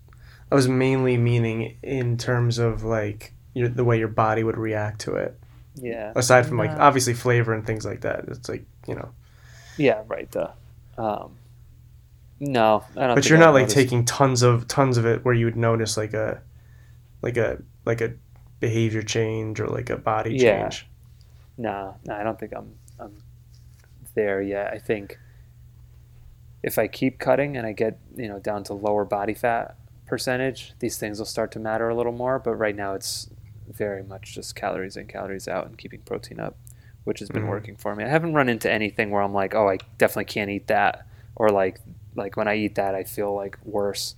I was mainly meaning in terms of like your, the way your body would react to it. Yeah. Aside from like obviously flavor and things like that, it's like you know. Yeah, right. Duh. Um, no, I don't. But think you're I not like noticed- taking tons of tons of it where you would notice like a, like a like a behavior change or like a body Yeah. change. No, no, I don't think I'm I'm there yet. I think if I keep cutting and I get you know down to lower body fat percentage, these things will start to matter a little more. But right now, it's very much just calories in, calories out, and keeping protein up, which has been Mhm. working for me. I haven't run into anything where I'm like, oh, I definitely can't eat that, or like like when I eat that, I feel like worse.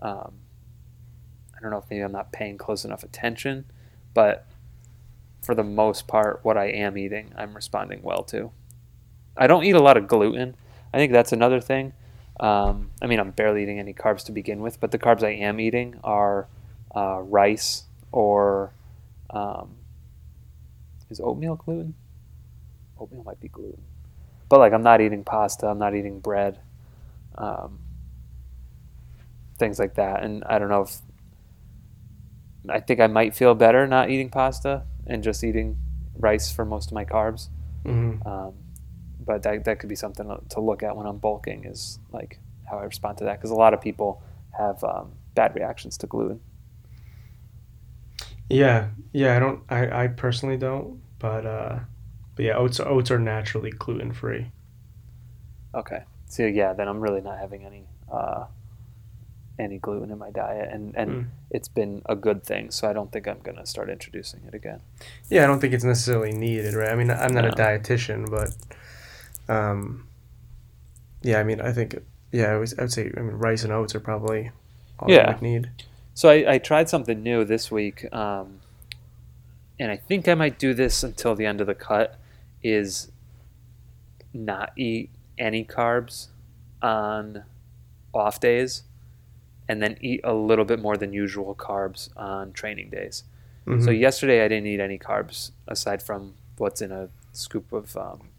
Um, I don't know if maybe I'm not paying close enough attention, but for the most part, what I am eating, I'm responding well to. I don't eat a lot of gluten. I think that's another thing. Um, I mean, I'm barely eating any carbs to begin with, but the carbs I am eating are uh, rice or um, is oatmeal gluten? Oatmeal might be gluten, but like I'm not eating pasta. I'm not eating bread. Um, things like that, and I don't know if I think I might feel better not eating pasta and just eating rice for most of my carbs. hmm Um, but that, that could be something to- look at when I'm bulking is like how I respond to that because a lot of people have um, bad reactions to gluten. Yeah, yeah. I don't. I, I personally don't. But uh, but yeah, oats oats are naturally gluten free. Okay, so yeah, then I'm really not having any uh, any gluten in my diet, and and Mm. it's been a good thing. So I don't think I'm gonna start introducing it again. Yeah, I don't think it's necessarily needed, right? I mean, I'm not a dietitian, but um, yeah, I mean, I think yeah, I, was, I would say I mean rice and oats are probably all Yeah. Would need. So I, I tried something new this week, um, and I think I might do this until the end of the cut. Is not eat any carbs on off days, and then eat a little bit more than usual carbs on training days. Mhm. So yesterday I didn't eat any carbs aside from what's in a scoop of um,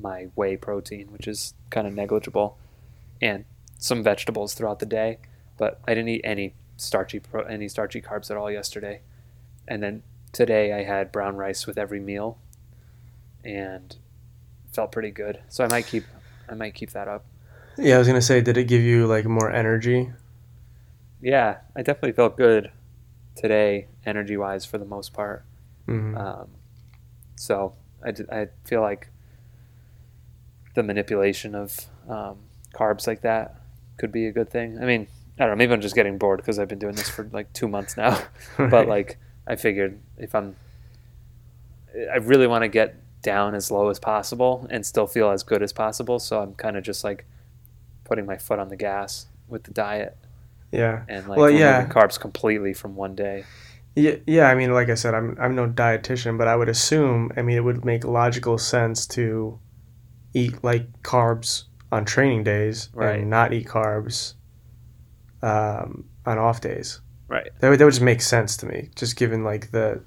my whey protein, which is kind of negligible, and some vegetables throughout the day. But I didn't eat any starchy pro- any starchy carbs at all yesterday, and then today I had brown rice with every meal, and felt pretty good. So I might keep I might keep that up. yeah, I was gonna say, did it give you like more energy? Yeah, I definitely felt good today, energy wise, for the most part. hmm Um, so I, d- I feel like the manipulation of um, carbs like that could be a good thing. I mean, I don't know. Maybe I'm just getting bored because I've been doing this for like two months now. But like, I figured if I'm, I really want to get down as low as possible and still feel as good as possible. So I'm kind of just like putting my foot on the gas with the diet yeah. and like Well, yeah. carbs completely from one day. Yeah, yeah. I mean, like I said, I'm I'm no dietitian, but I would assume. I mean, it would make logical sense to eat like carbs on training days Right. and not eat carbs um, on off days. Right. That would, that would just make sense to me, just given like the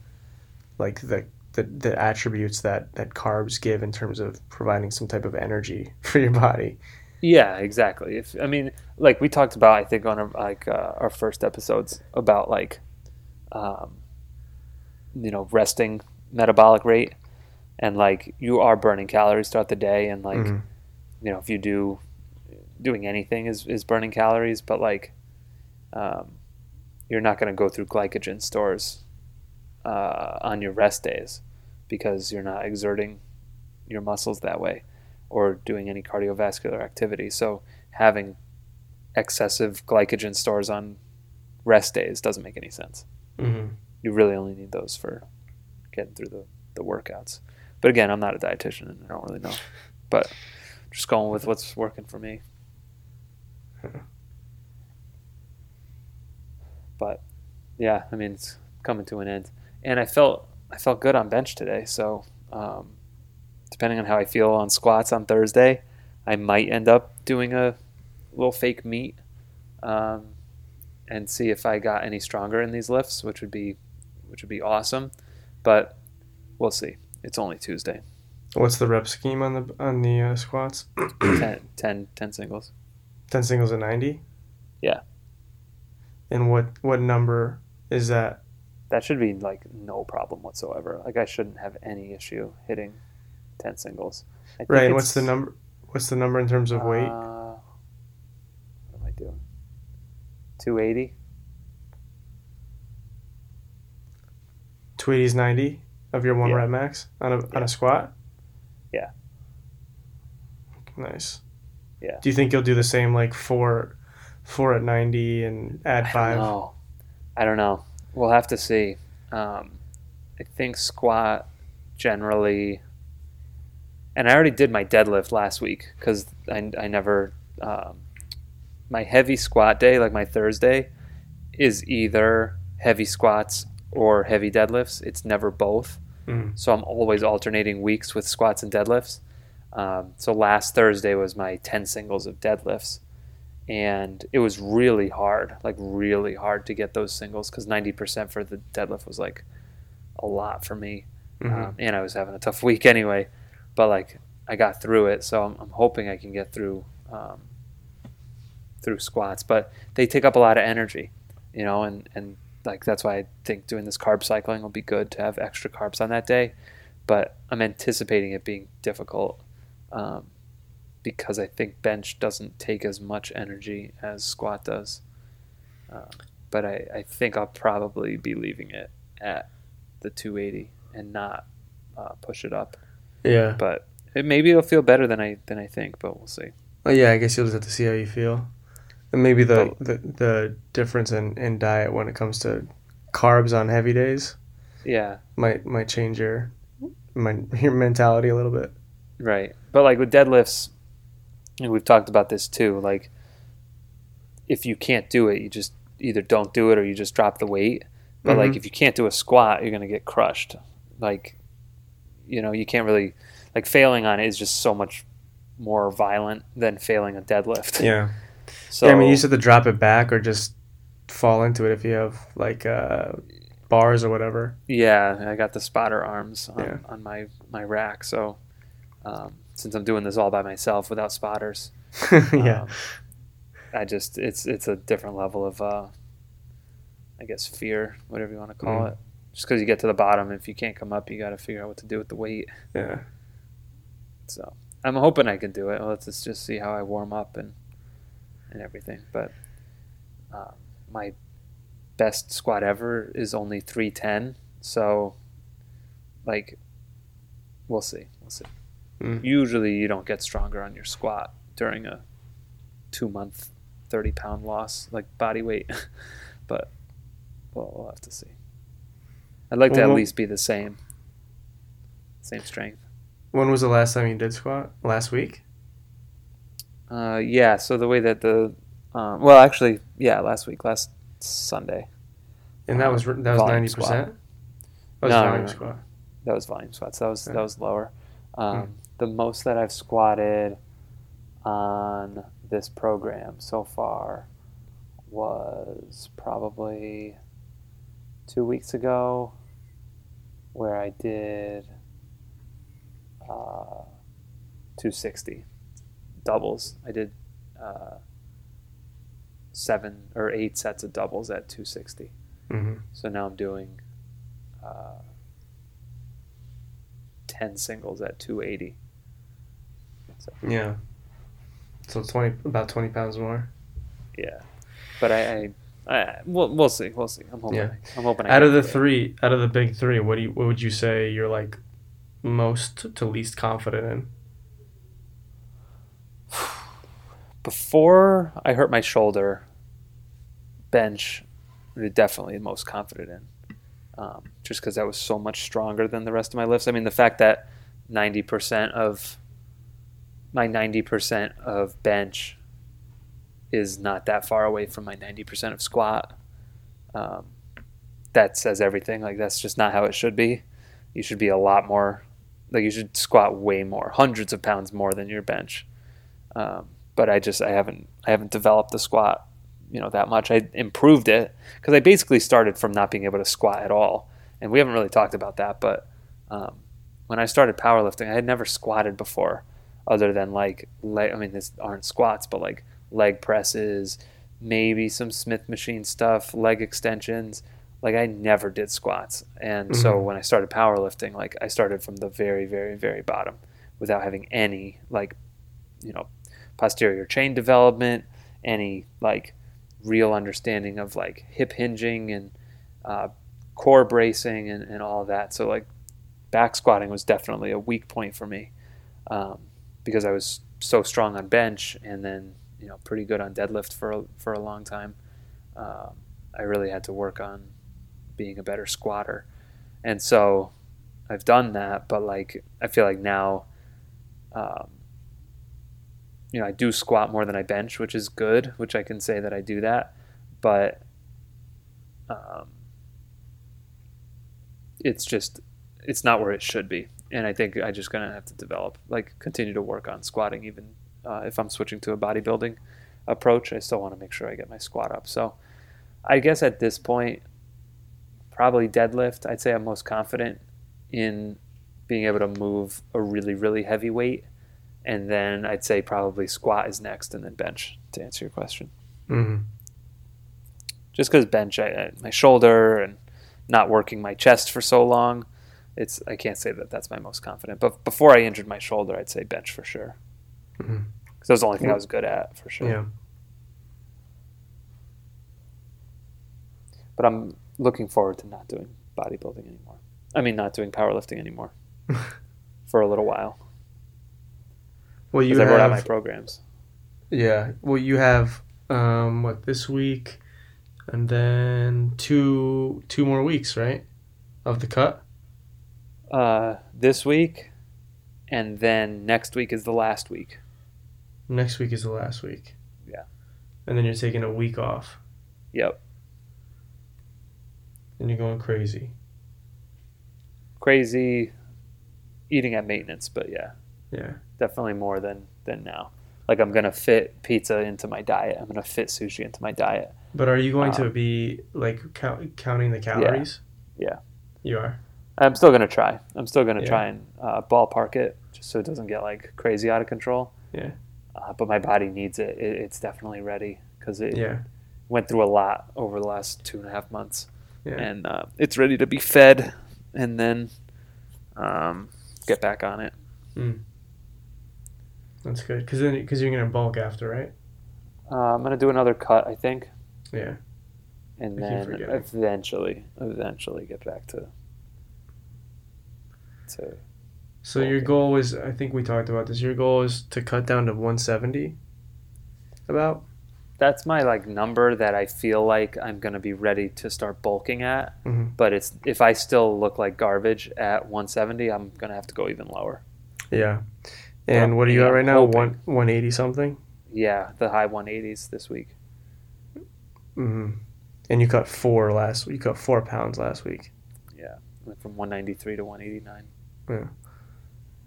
like the the, the attributes that that carbs give in terms of providing some type of energy for your body. Yeah, exactly. If I mean, like we talked about, I think on our, like uh, our first episodes about like, um, you know, resting metabolic rate, and like you are burning calories throughout the day, and like Mhm. you know, if you do doing anything is is burning calories, but like, um, you're not going to go through glycogen stores uh, on your rest days because you're not exerting your muscles that way or doing any cardiovascular activity. So having excessive glycogen stores on rest days doesn't make any sense. Mhm. You really only need those for getting through the, the workouts. But again, I'm not a dietitian and I don't really know. But just going with what's working for me. But yeah, I mean it's coming to an end. And I felt I felt good on bench today, so um, depending on how I feel on squats on Thursday, I might end up doing a little fake meet um, and see if I got any stronger in these lifts, which would be which would be awesome. But we'll see. It's only Tuesday. What's the rep scheme on the on the uh, squats? 10, 10, 10 singles. Ten singles at ninety. Yeah. And what what number is that? That should be like no problem whatsoever. Like I shouldn't have any issue hitting ten singles. I Right. And what's the number? What's the number in terms of weight? Uh, what am I doing? Two eighty. 280 is 90 of your one Yeah. rep max on a on a squat. Yeah. Nice. Yeah. Do you think you'll do the same like four, four at 90 and add I five? don't. I don't know. We'll have to see. Um, I think squat generally, and I already did my deadlift last week because I, I never, um, my heavy squat day, like my Thursday, is either heavy squats or heavy deadlifts. It's never both. Mm. So I'm always alternating weeks with squats and deadlifts. Um, so last Thursday was my 10 singles of deadlifts. And it was really hard, like really hard to get those singles because 90% for the deadlift was like a lot for me. Mhm. Um, and I was having a tough week anyway. But like I got through it. So I'm, I'm hoping I can get through um, through squats. But they take up a lot of energy, you know, and, and like that's why I think doing this carb cycling will be good to have extra carbs on that day. But I'm anticipating it being difficult um, because I think bench doesn't take as much energy as squat does. Uh, but I, I think I'll probably be leaving it at the 280 and not uh, push it up. Yeah. But it, maybe it'll feel better than I than I think. But we'll see. Well, yeah, I guess you'll just have to see how you feel. Maybe the, the, the difference in, in diet when it comes to carbs on heavy days Yeah, might might change your my, your mentality a little bit. Right. But like with deadlifts, and we've talked about this too, like if you can't do it, you just either don't do it or you just drop the weight. But like Mhm. if you can't do a squat, you're gonna get crushed. Like you know, you can't really like failing on it is just so much more violent than failing a deadlift. Yeah. So yeah, I mean, you just have to drop it back or just fall into it if you have like uh, bars or whatever. Yeah, I got the spotter arms on, Yeah. on my my rack. So um, since I'm doing this all by myself without spotters, yeah. Um, I just it's it's a different level of uh, I guess fear, whatever you want to call Mm. it. Just because you get to the bottom, if you can't come up, you got to figure out what to do with the weight. yeah. So I'm hoping I can do it. Let's just- just see how I warm up and and everything. But uh, my best squat ever is only 310. So like we'll see. We'll see. Mm. Usually you don't get stronger on your squat during a two month 30 pound loss like body weight but we'll, we'll have to see i'd like to at least be the same same strength When was the last time you did squat? Last week? Uh, yeah so the way that the um, well actually yeah last week last sunday And that was that was ninety percent. That was No, no, volume no. squat. that was volume squats that was Yeah. that was lower um, Hmm. the most that i've squatted on this program so far was probably two weeks ago where i did uh, 260 doubles i did uh, seven or eight sets of doubles at 260 hmm so now I'm doing uh, 10 singles at 280. Yeah. So twenty about twenty pounds more. Yeah. But I, I, I we'll, we'll see. We'll see. I'm hoping. Yeah. I'm hoping. I Out of the three, out of the big three, what do you what would you say you're like most to least confident in? Before I hurt my shoulder, bench, definitely the most confident in. Um, just because that was so much stronger than the rest of my lifts. I mean, the fact that 90% of my 90% of bench is not that far away from my 90% of squat. Um, that says everything. Like, that's just not how it should be. You should be a lot more, like, you should squat way more, hundreds of pounds more than your bench. Um, but I just I haven't I haven't developed the squat, you know, that much. I improved it because I basically started from not being able to squat at all, and we haven't really talked about that. But um, when I started powerlifting, I had never squatted before, other than like leg. I mean, these aren't squats, but like leg presses, maybe some Smith machine stuff, leg extensions. Like I never did squats. And so Mhm. when I started powerlifting, like I started from the very, very, very bottom without having any like, you know, posterior chain development, any like real understanding of like hip hinging and uh, core bracing and, and all that. So like back squatting was definitely a weak point for me um, because I was so strong on bench and then you know pretty good on deadlift for a, for a long time. Um, I really had to work on being a better squatter, and so I've done that. But like I feel like now, um, you know, I do squat more than I bench, which is good. Which I can say that I do that, but um, it's just it's not where it should be and i think i just gonna have to develop like continue to work on squatting even uh, if i'm switching to a bodybuilding approach i still want to make sure i get my squat up so i guess at this point probably deadlift i'd say i'm most confident in being able to move a really really heavy weight and then i'd say probably squat is next and then bench to answer your question. Hmm just because bench I, my shoulder and not working my chest for so long it's i can't say that that's my most confident. But before i injured my shoulder i'd say bench for sure. Because Mhm. that was the only thing i was good at for sure. Yeah. but i'm looking forward to not doing bodybuilding anymore. I mean not doing powerlifting anymore. For a little while Well, you because i wrote out my programs yeah. Well, you have um what this week, and then two two more weeks, right? Of the cut. uh, this week and then next week is the last week Next week is the last week. Yeah. And then you're taking a week off, yep and you're going crazy. crazy eating at maintenance but yeah Yeah. definitely more than than now. Like I'm gonna fit pizza into my diet. I'm gonna fit sushi into my diet. But are you going to Um, be like count, counting the calories? Yeah. You are. I'm still gonna try. I'm still gonna Yeah. try and uh, ballpark it just so it doesn't get like crazy out of control. Yeah. Uh, but my body needs it. it it's definitely ready because it Yeah. went through a lot over the last two and a half months, Yeah. and uh, it's ready to be fed and then um, get back on it. That's good. Because then, because you're gonna bulk after, right? Uh, I'm gonna do another cut, I think. Yeah. and I then eventually, eventually get back to to So your goal is, I think we talked about this. Your goal is to cut down to 170. About. that's my like number that I feel like I'm gonna be ready to start bulking at. Mhm. But it's if I still look like garbage at 170, I'm gonna have to go even lower. Yeah. And what are you at right now? hoping. One 180 something. Yeah, the high 180s this week. hmm And you cut four last. You cut four pounds last week. Yeah, went from 193 to 189. Yeah.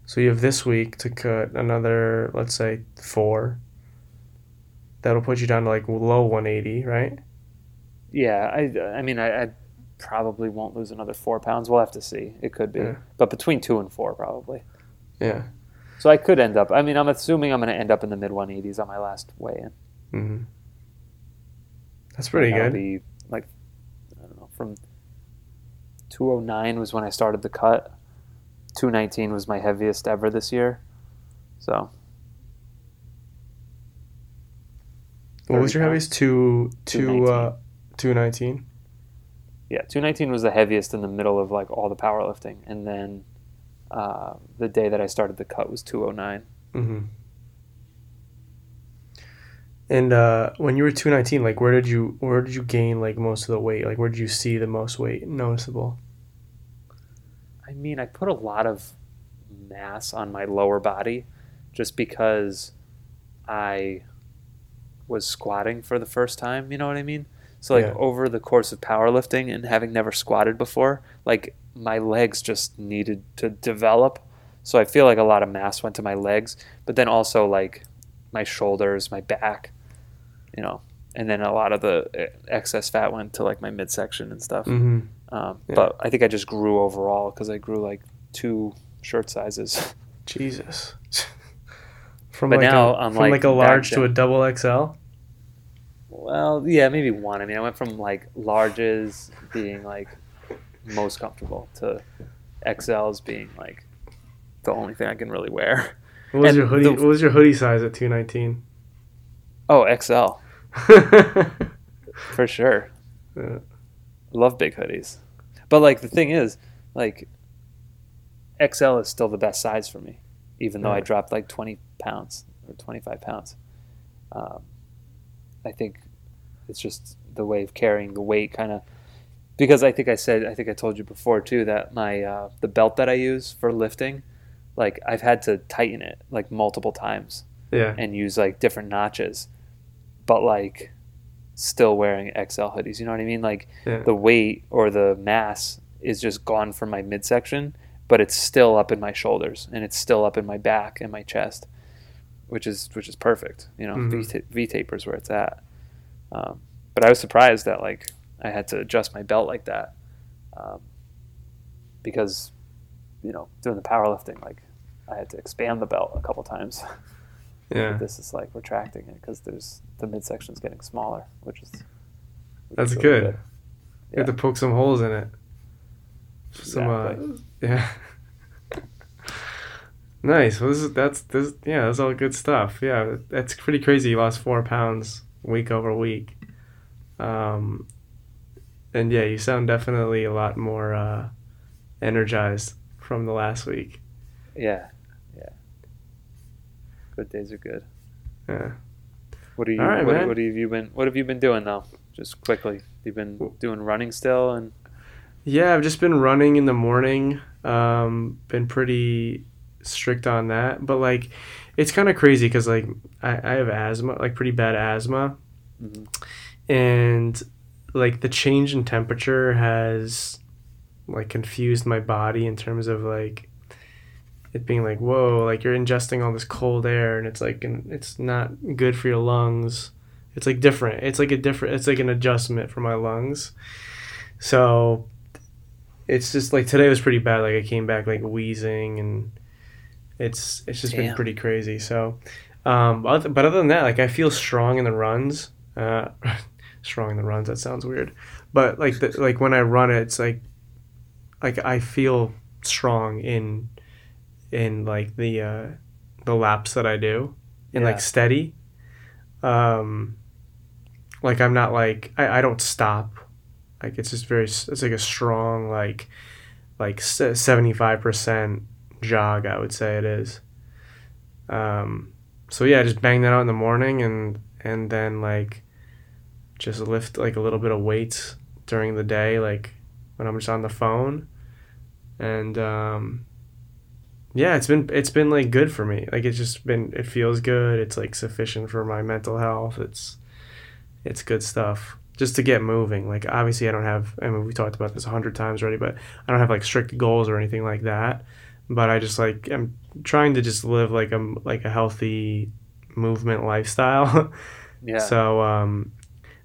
So you have this week to cut another, let's say four. That'll put you down to like low 180, right? Yeah, I I mean I, I probably won't lose another four pounds. We'll have to see. It could be, Yeah. but between two and four probably. Yeah. So I could end up. I mean, I'm assuming I'm gonna end up in the mid 180s on my last weigh in. hmm That's pretty That'll good. Be like I don't know from 209 was when I started the cut. 219 was my heaviest ever this year. So what was your heaviest? Two, two, 219. uh, 219? yeah, 219 was the heaviest in the middle of like all the powerlifting, and then uh, the day that I started the cut was 209. Mm-hmm. And uh, when you were 219, like where did you where did you gain like most of the weight? Like where did you see the most weight noticeable? I mean, I put a lot of mass on my lower body just because I was squatting for the first time, you know what I mean? So like Yeah. over the course of powerlifting and having never squatted before, like my legs just needed to develop. So I feel like a lot of mass went to my legs, but then also like my shoulders, my back, you know, and then a lot of the eh, excess fat went to like my midsection and stuff. Mm-hmm. Um, Yeah. But I think I just grew overall because I grew like two shirt sizes. Jesus. from But like now a, I'm, from like, like a large to a double XL. Well, yeah, maybe one. I mean, I went from like larges being like most comfortable to XLs being like the only thing I can really wear. What was And your hoodie? the- what was your hoodie size at two nineteen? Oh, XL for sure. Yeah. Love big hoodies, but like the thing is, like XL is still the best size for me, even though I dropped like twenty pounds or twenty five pounds. Um, I think it's just the way of carrying the weight, kind of. Because I think I said, I think I told you before too that my uh, the belt that I use for lifting, like I've had to tighten it like multiple times yeah. and use like different notches, but like still wearing XL hoodies. You know what I mean? Like Yeah. the weight or the mass is just gone from my midsection, but it's still up in my shoulders and it's still up in my back and my chest, which is which is perfect. You know, Mhm. V V V tapers where it's at. Um, but I was surprised that like I had to adjust my belt like that, um, because you know doing the powerlifting like I had to expand the belt a couple times. Yeah. This is like retracting it because there's the midsection's getting smaller, which is which That's is good. really You have to poke some holes in it. Some uh, yeah. nice. Well, this is that's this yeah. That's all good stuff. Yeah, that's pretty crazy. You lost four pounds week over week. Um, and yeah, you sound definitely a lot more uh, energized from the last week. Yeah, yeah. Good days are good. Yeah. What are you? Right, what, what have you been? What have you been doing though? Just quickly, you've been doing running still, and Yeah, I've just been running in the morning. Um, been pretty strict on that, but like, it's kind of crazy because like I, I have asthma, like pretty bad asthma, Mhm. and like the change in temperature has like confused my body in terms of like it being like whoa, like you're ingesting all this cold air and it's like and it's not good for your lungs. It's like different. It's like a different. It's like an adjustment for my lungs. So it's just like today was pretty bad. Like I came back like wheezing and it's it's just been pretty crazy. So, um, but other than that, like I feel strong in the runs. Uh, strong in the runs. That sounds weird, but like the, like when I run it, it's like like I feel strong in in like the uh, the laps that I do and Yeah. like steady. Um, like I'm not like I, I don't stop. Like it's just very it's like a strong like like seventy five percent jog. I would say it is. Um, so yeah, I just bang that out in the morning and and then like just lift like a little bit of weights during the day, like when I'm just on the phone, and um, yeah, it's been it's been like good for me. Like it's just been it feels good. It's like sufficient for my mental health. It's it's good stuff. Just to get moving. Like obviously I don't have I mean we talked about this a hundred times already, but I don't have like strict goals or anything like that. But I just like I'm trying to just live like a like a healthy movement lifestyle. yeah, So, um,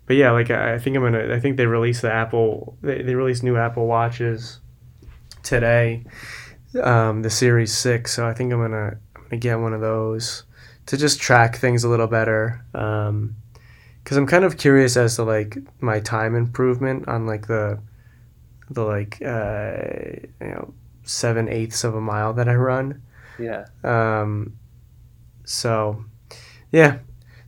but yeah, like I, I think I'm gonna. I think they released the Apple. They, they released new Apple watches today, um, the Series Six. So I think I'm gonna I'm gonna get one of those to just track things a little better. Um, because I'm kind of curious as to like my time improvement on like the the like uh, you know seven eighths of a mile that I run. yeah, Um, so, yeah,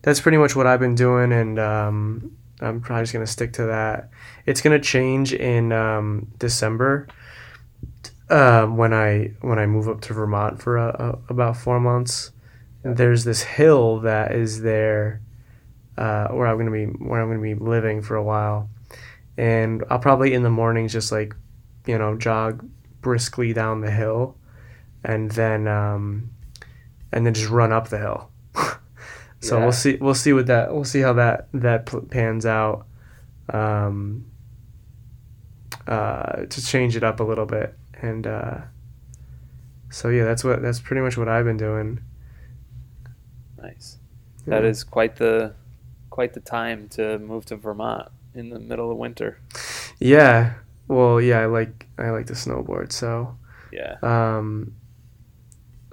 that's pretty much what I've been doing, and um, I'm probably just gonna stick to that. It's gonna change in um, December um, when I when I move up to Vermont for a, a, about four months. There's this hill that is there uh, where I'm gonna be where I'm gonna be living for a while, and I'll probably in the mornings just like you know jog briskly down the hill, and then um, and then just run up the hill. So Yeah. we'll see. We'll see what that. We'll see how that that pans out. Um, uh, to change it up a little bit, and uh, so yeah, that's what that's pretty much what I've been doing. nice. That Yeah. is quite the quite the time to move to Vermont in the middle of winter. Yeah. Well, yeah, I like I like to snowboard, so Yeah, um,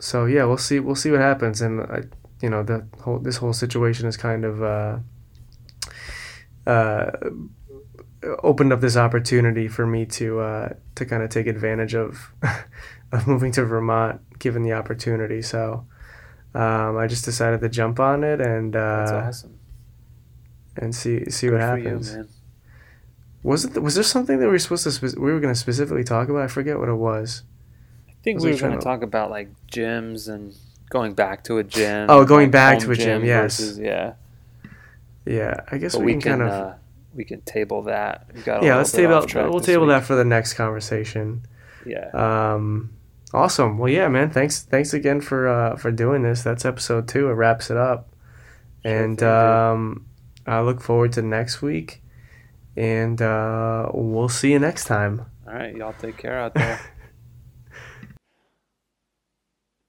so yeah, we'll see we'll see what happens, and I, you know the whole this whole situation is kind of uh, uh, opened up this opportunity for me to uh, to kind of take advantage of of moving to Vermont, given the opportunity. So um, I just decided to jump on it and That's uh, awesome. and see see what Good you, happens. man. was it was there something that we were supposed to spe- we were going to specifically talk about? I forget what it was. I think Was we were gonna to- talk about like gyms and going back to a gym. Oh, going like back to a gym, yes. versus- yeah. Yeah, I guess we, we can, kind of uh, we can table that. Yeah. Let's table we'll table week. that for the next conversation. Yeah. Um, awesome. Well, yeah, man. Thanks, thanks again for uh, for doing this. That's episode two. It wraps it up, Sure and um, I look forward to next week, and uh, we'll see you next time. All right, y'all take care out there.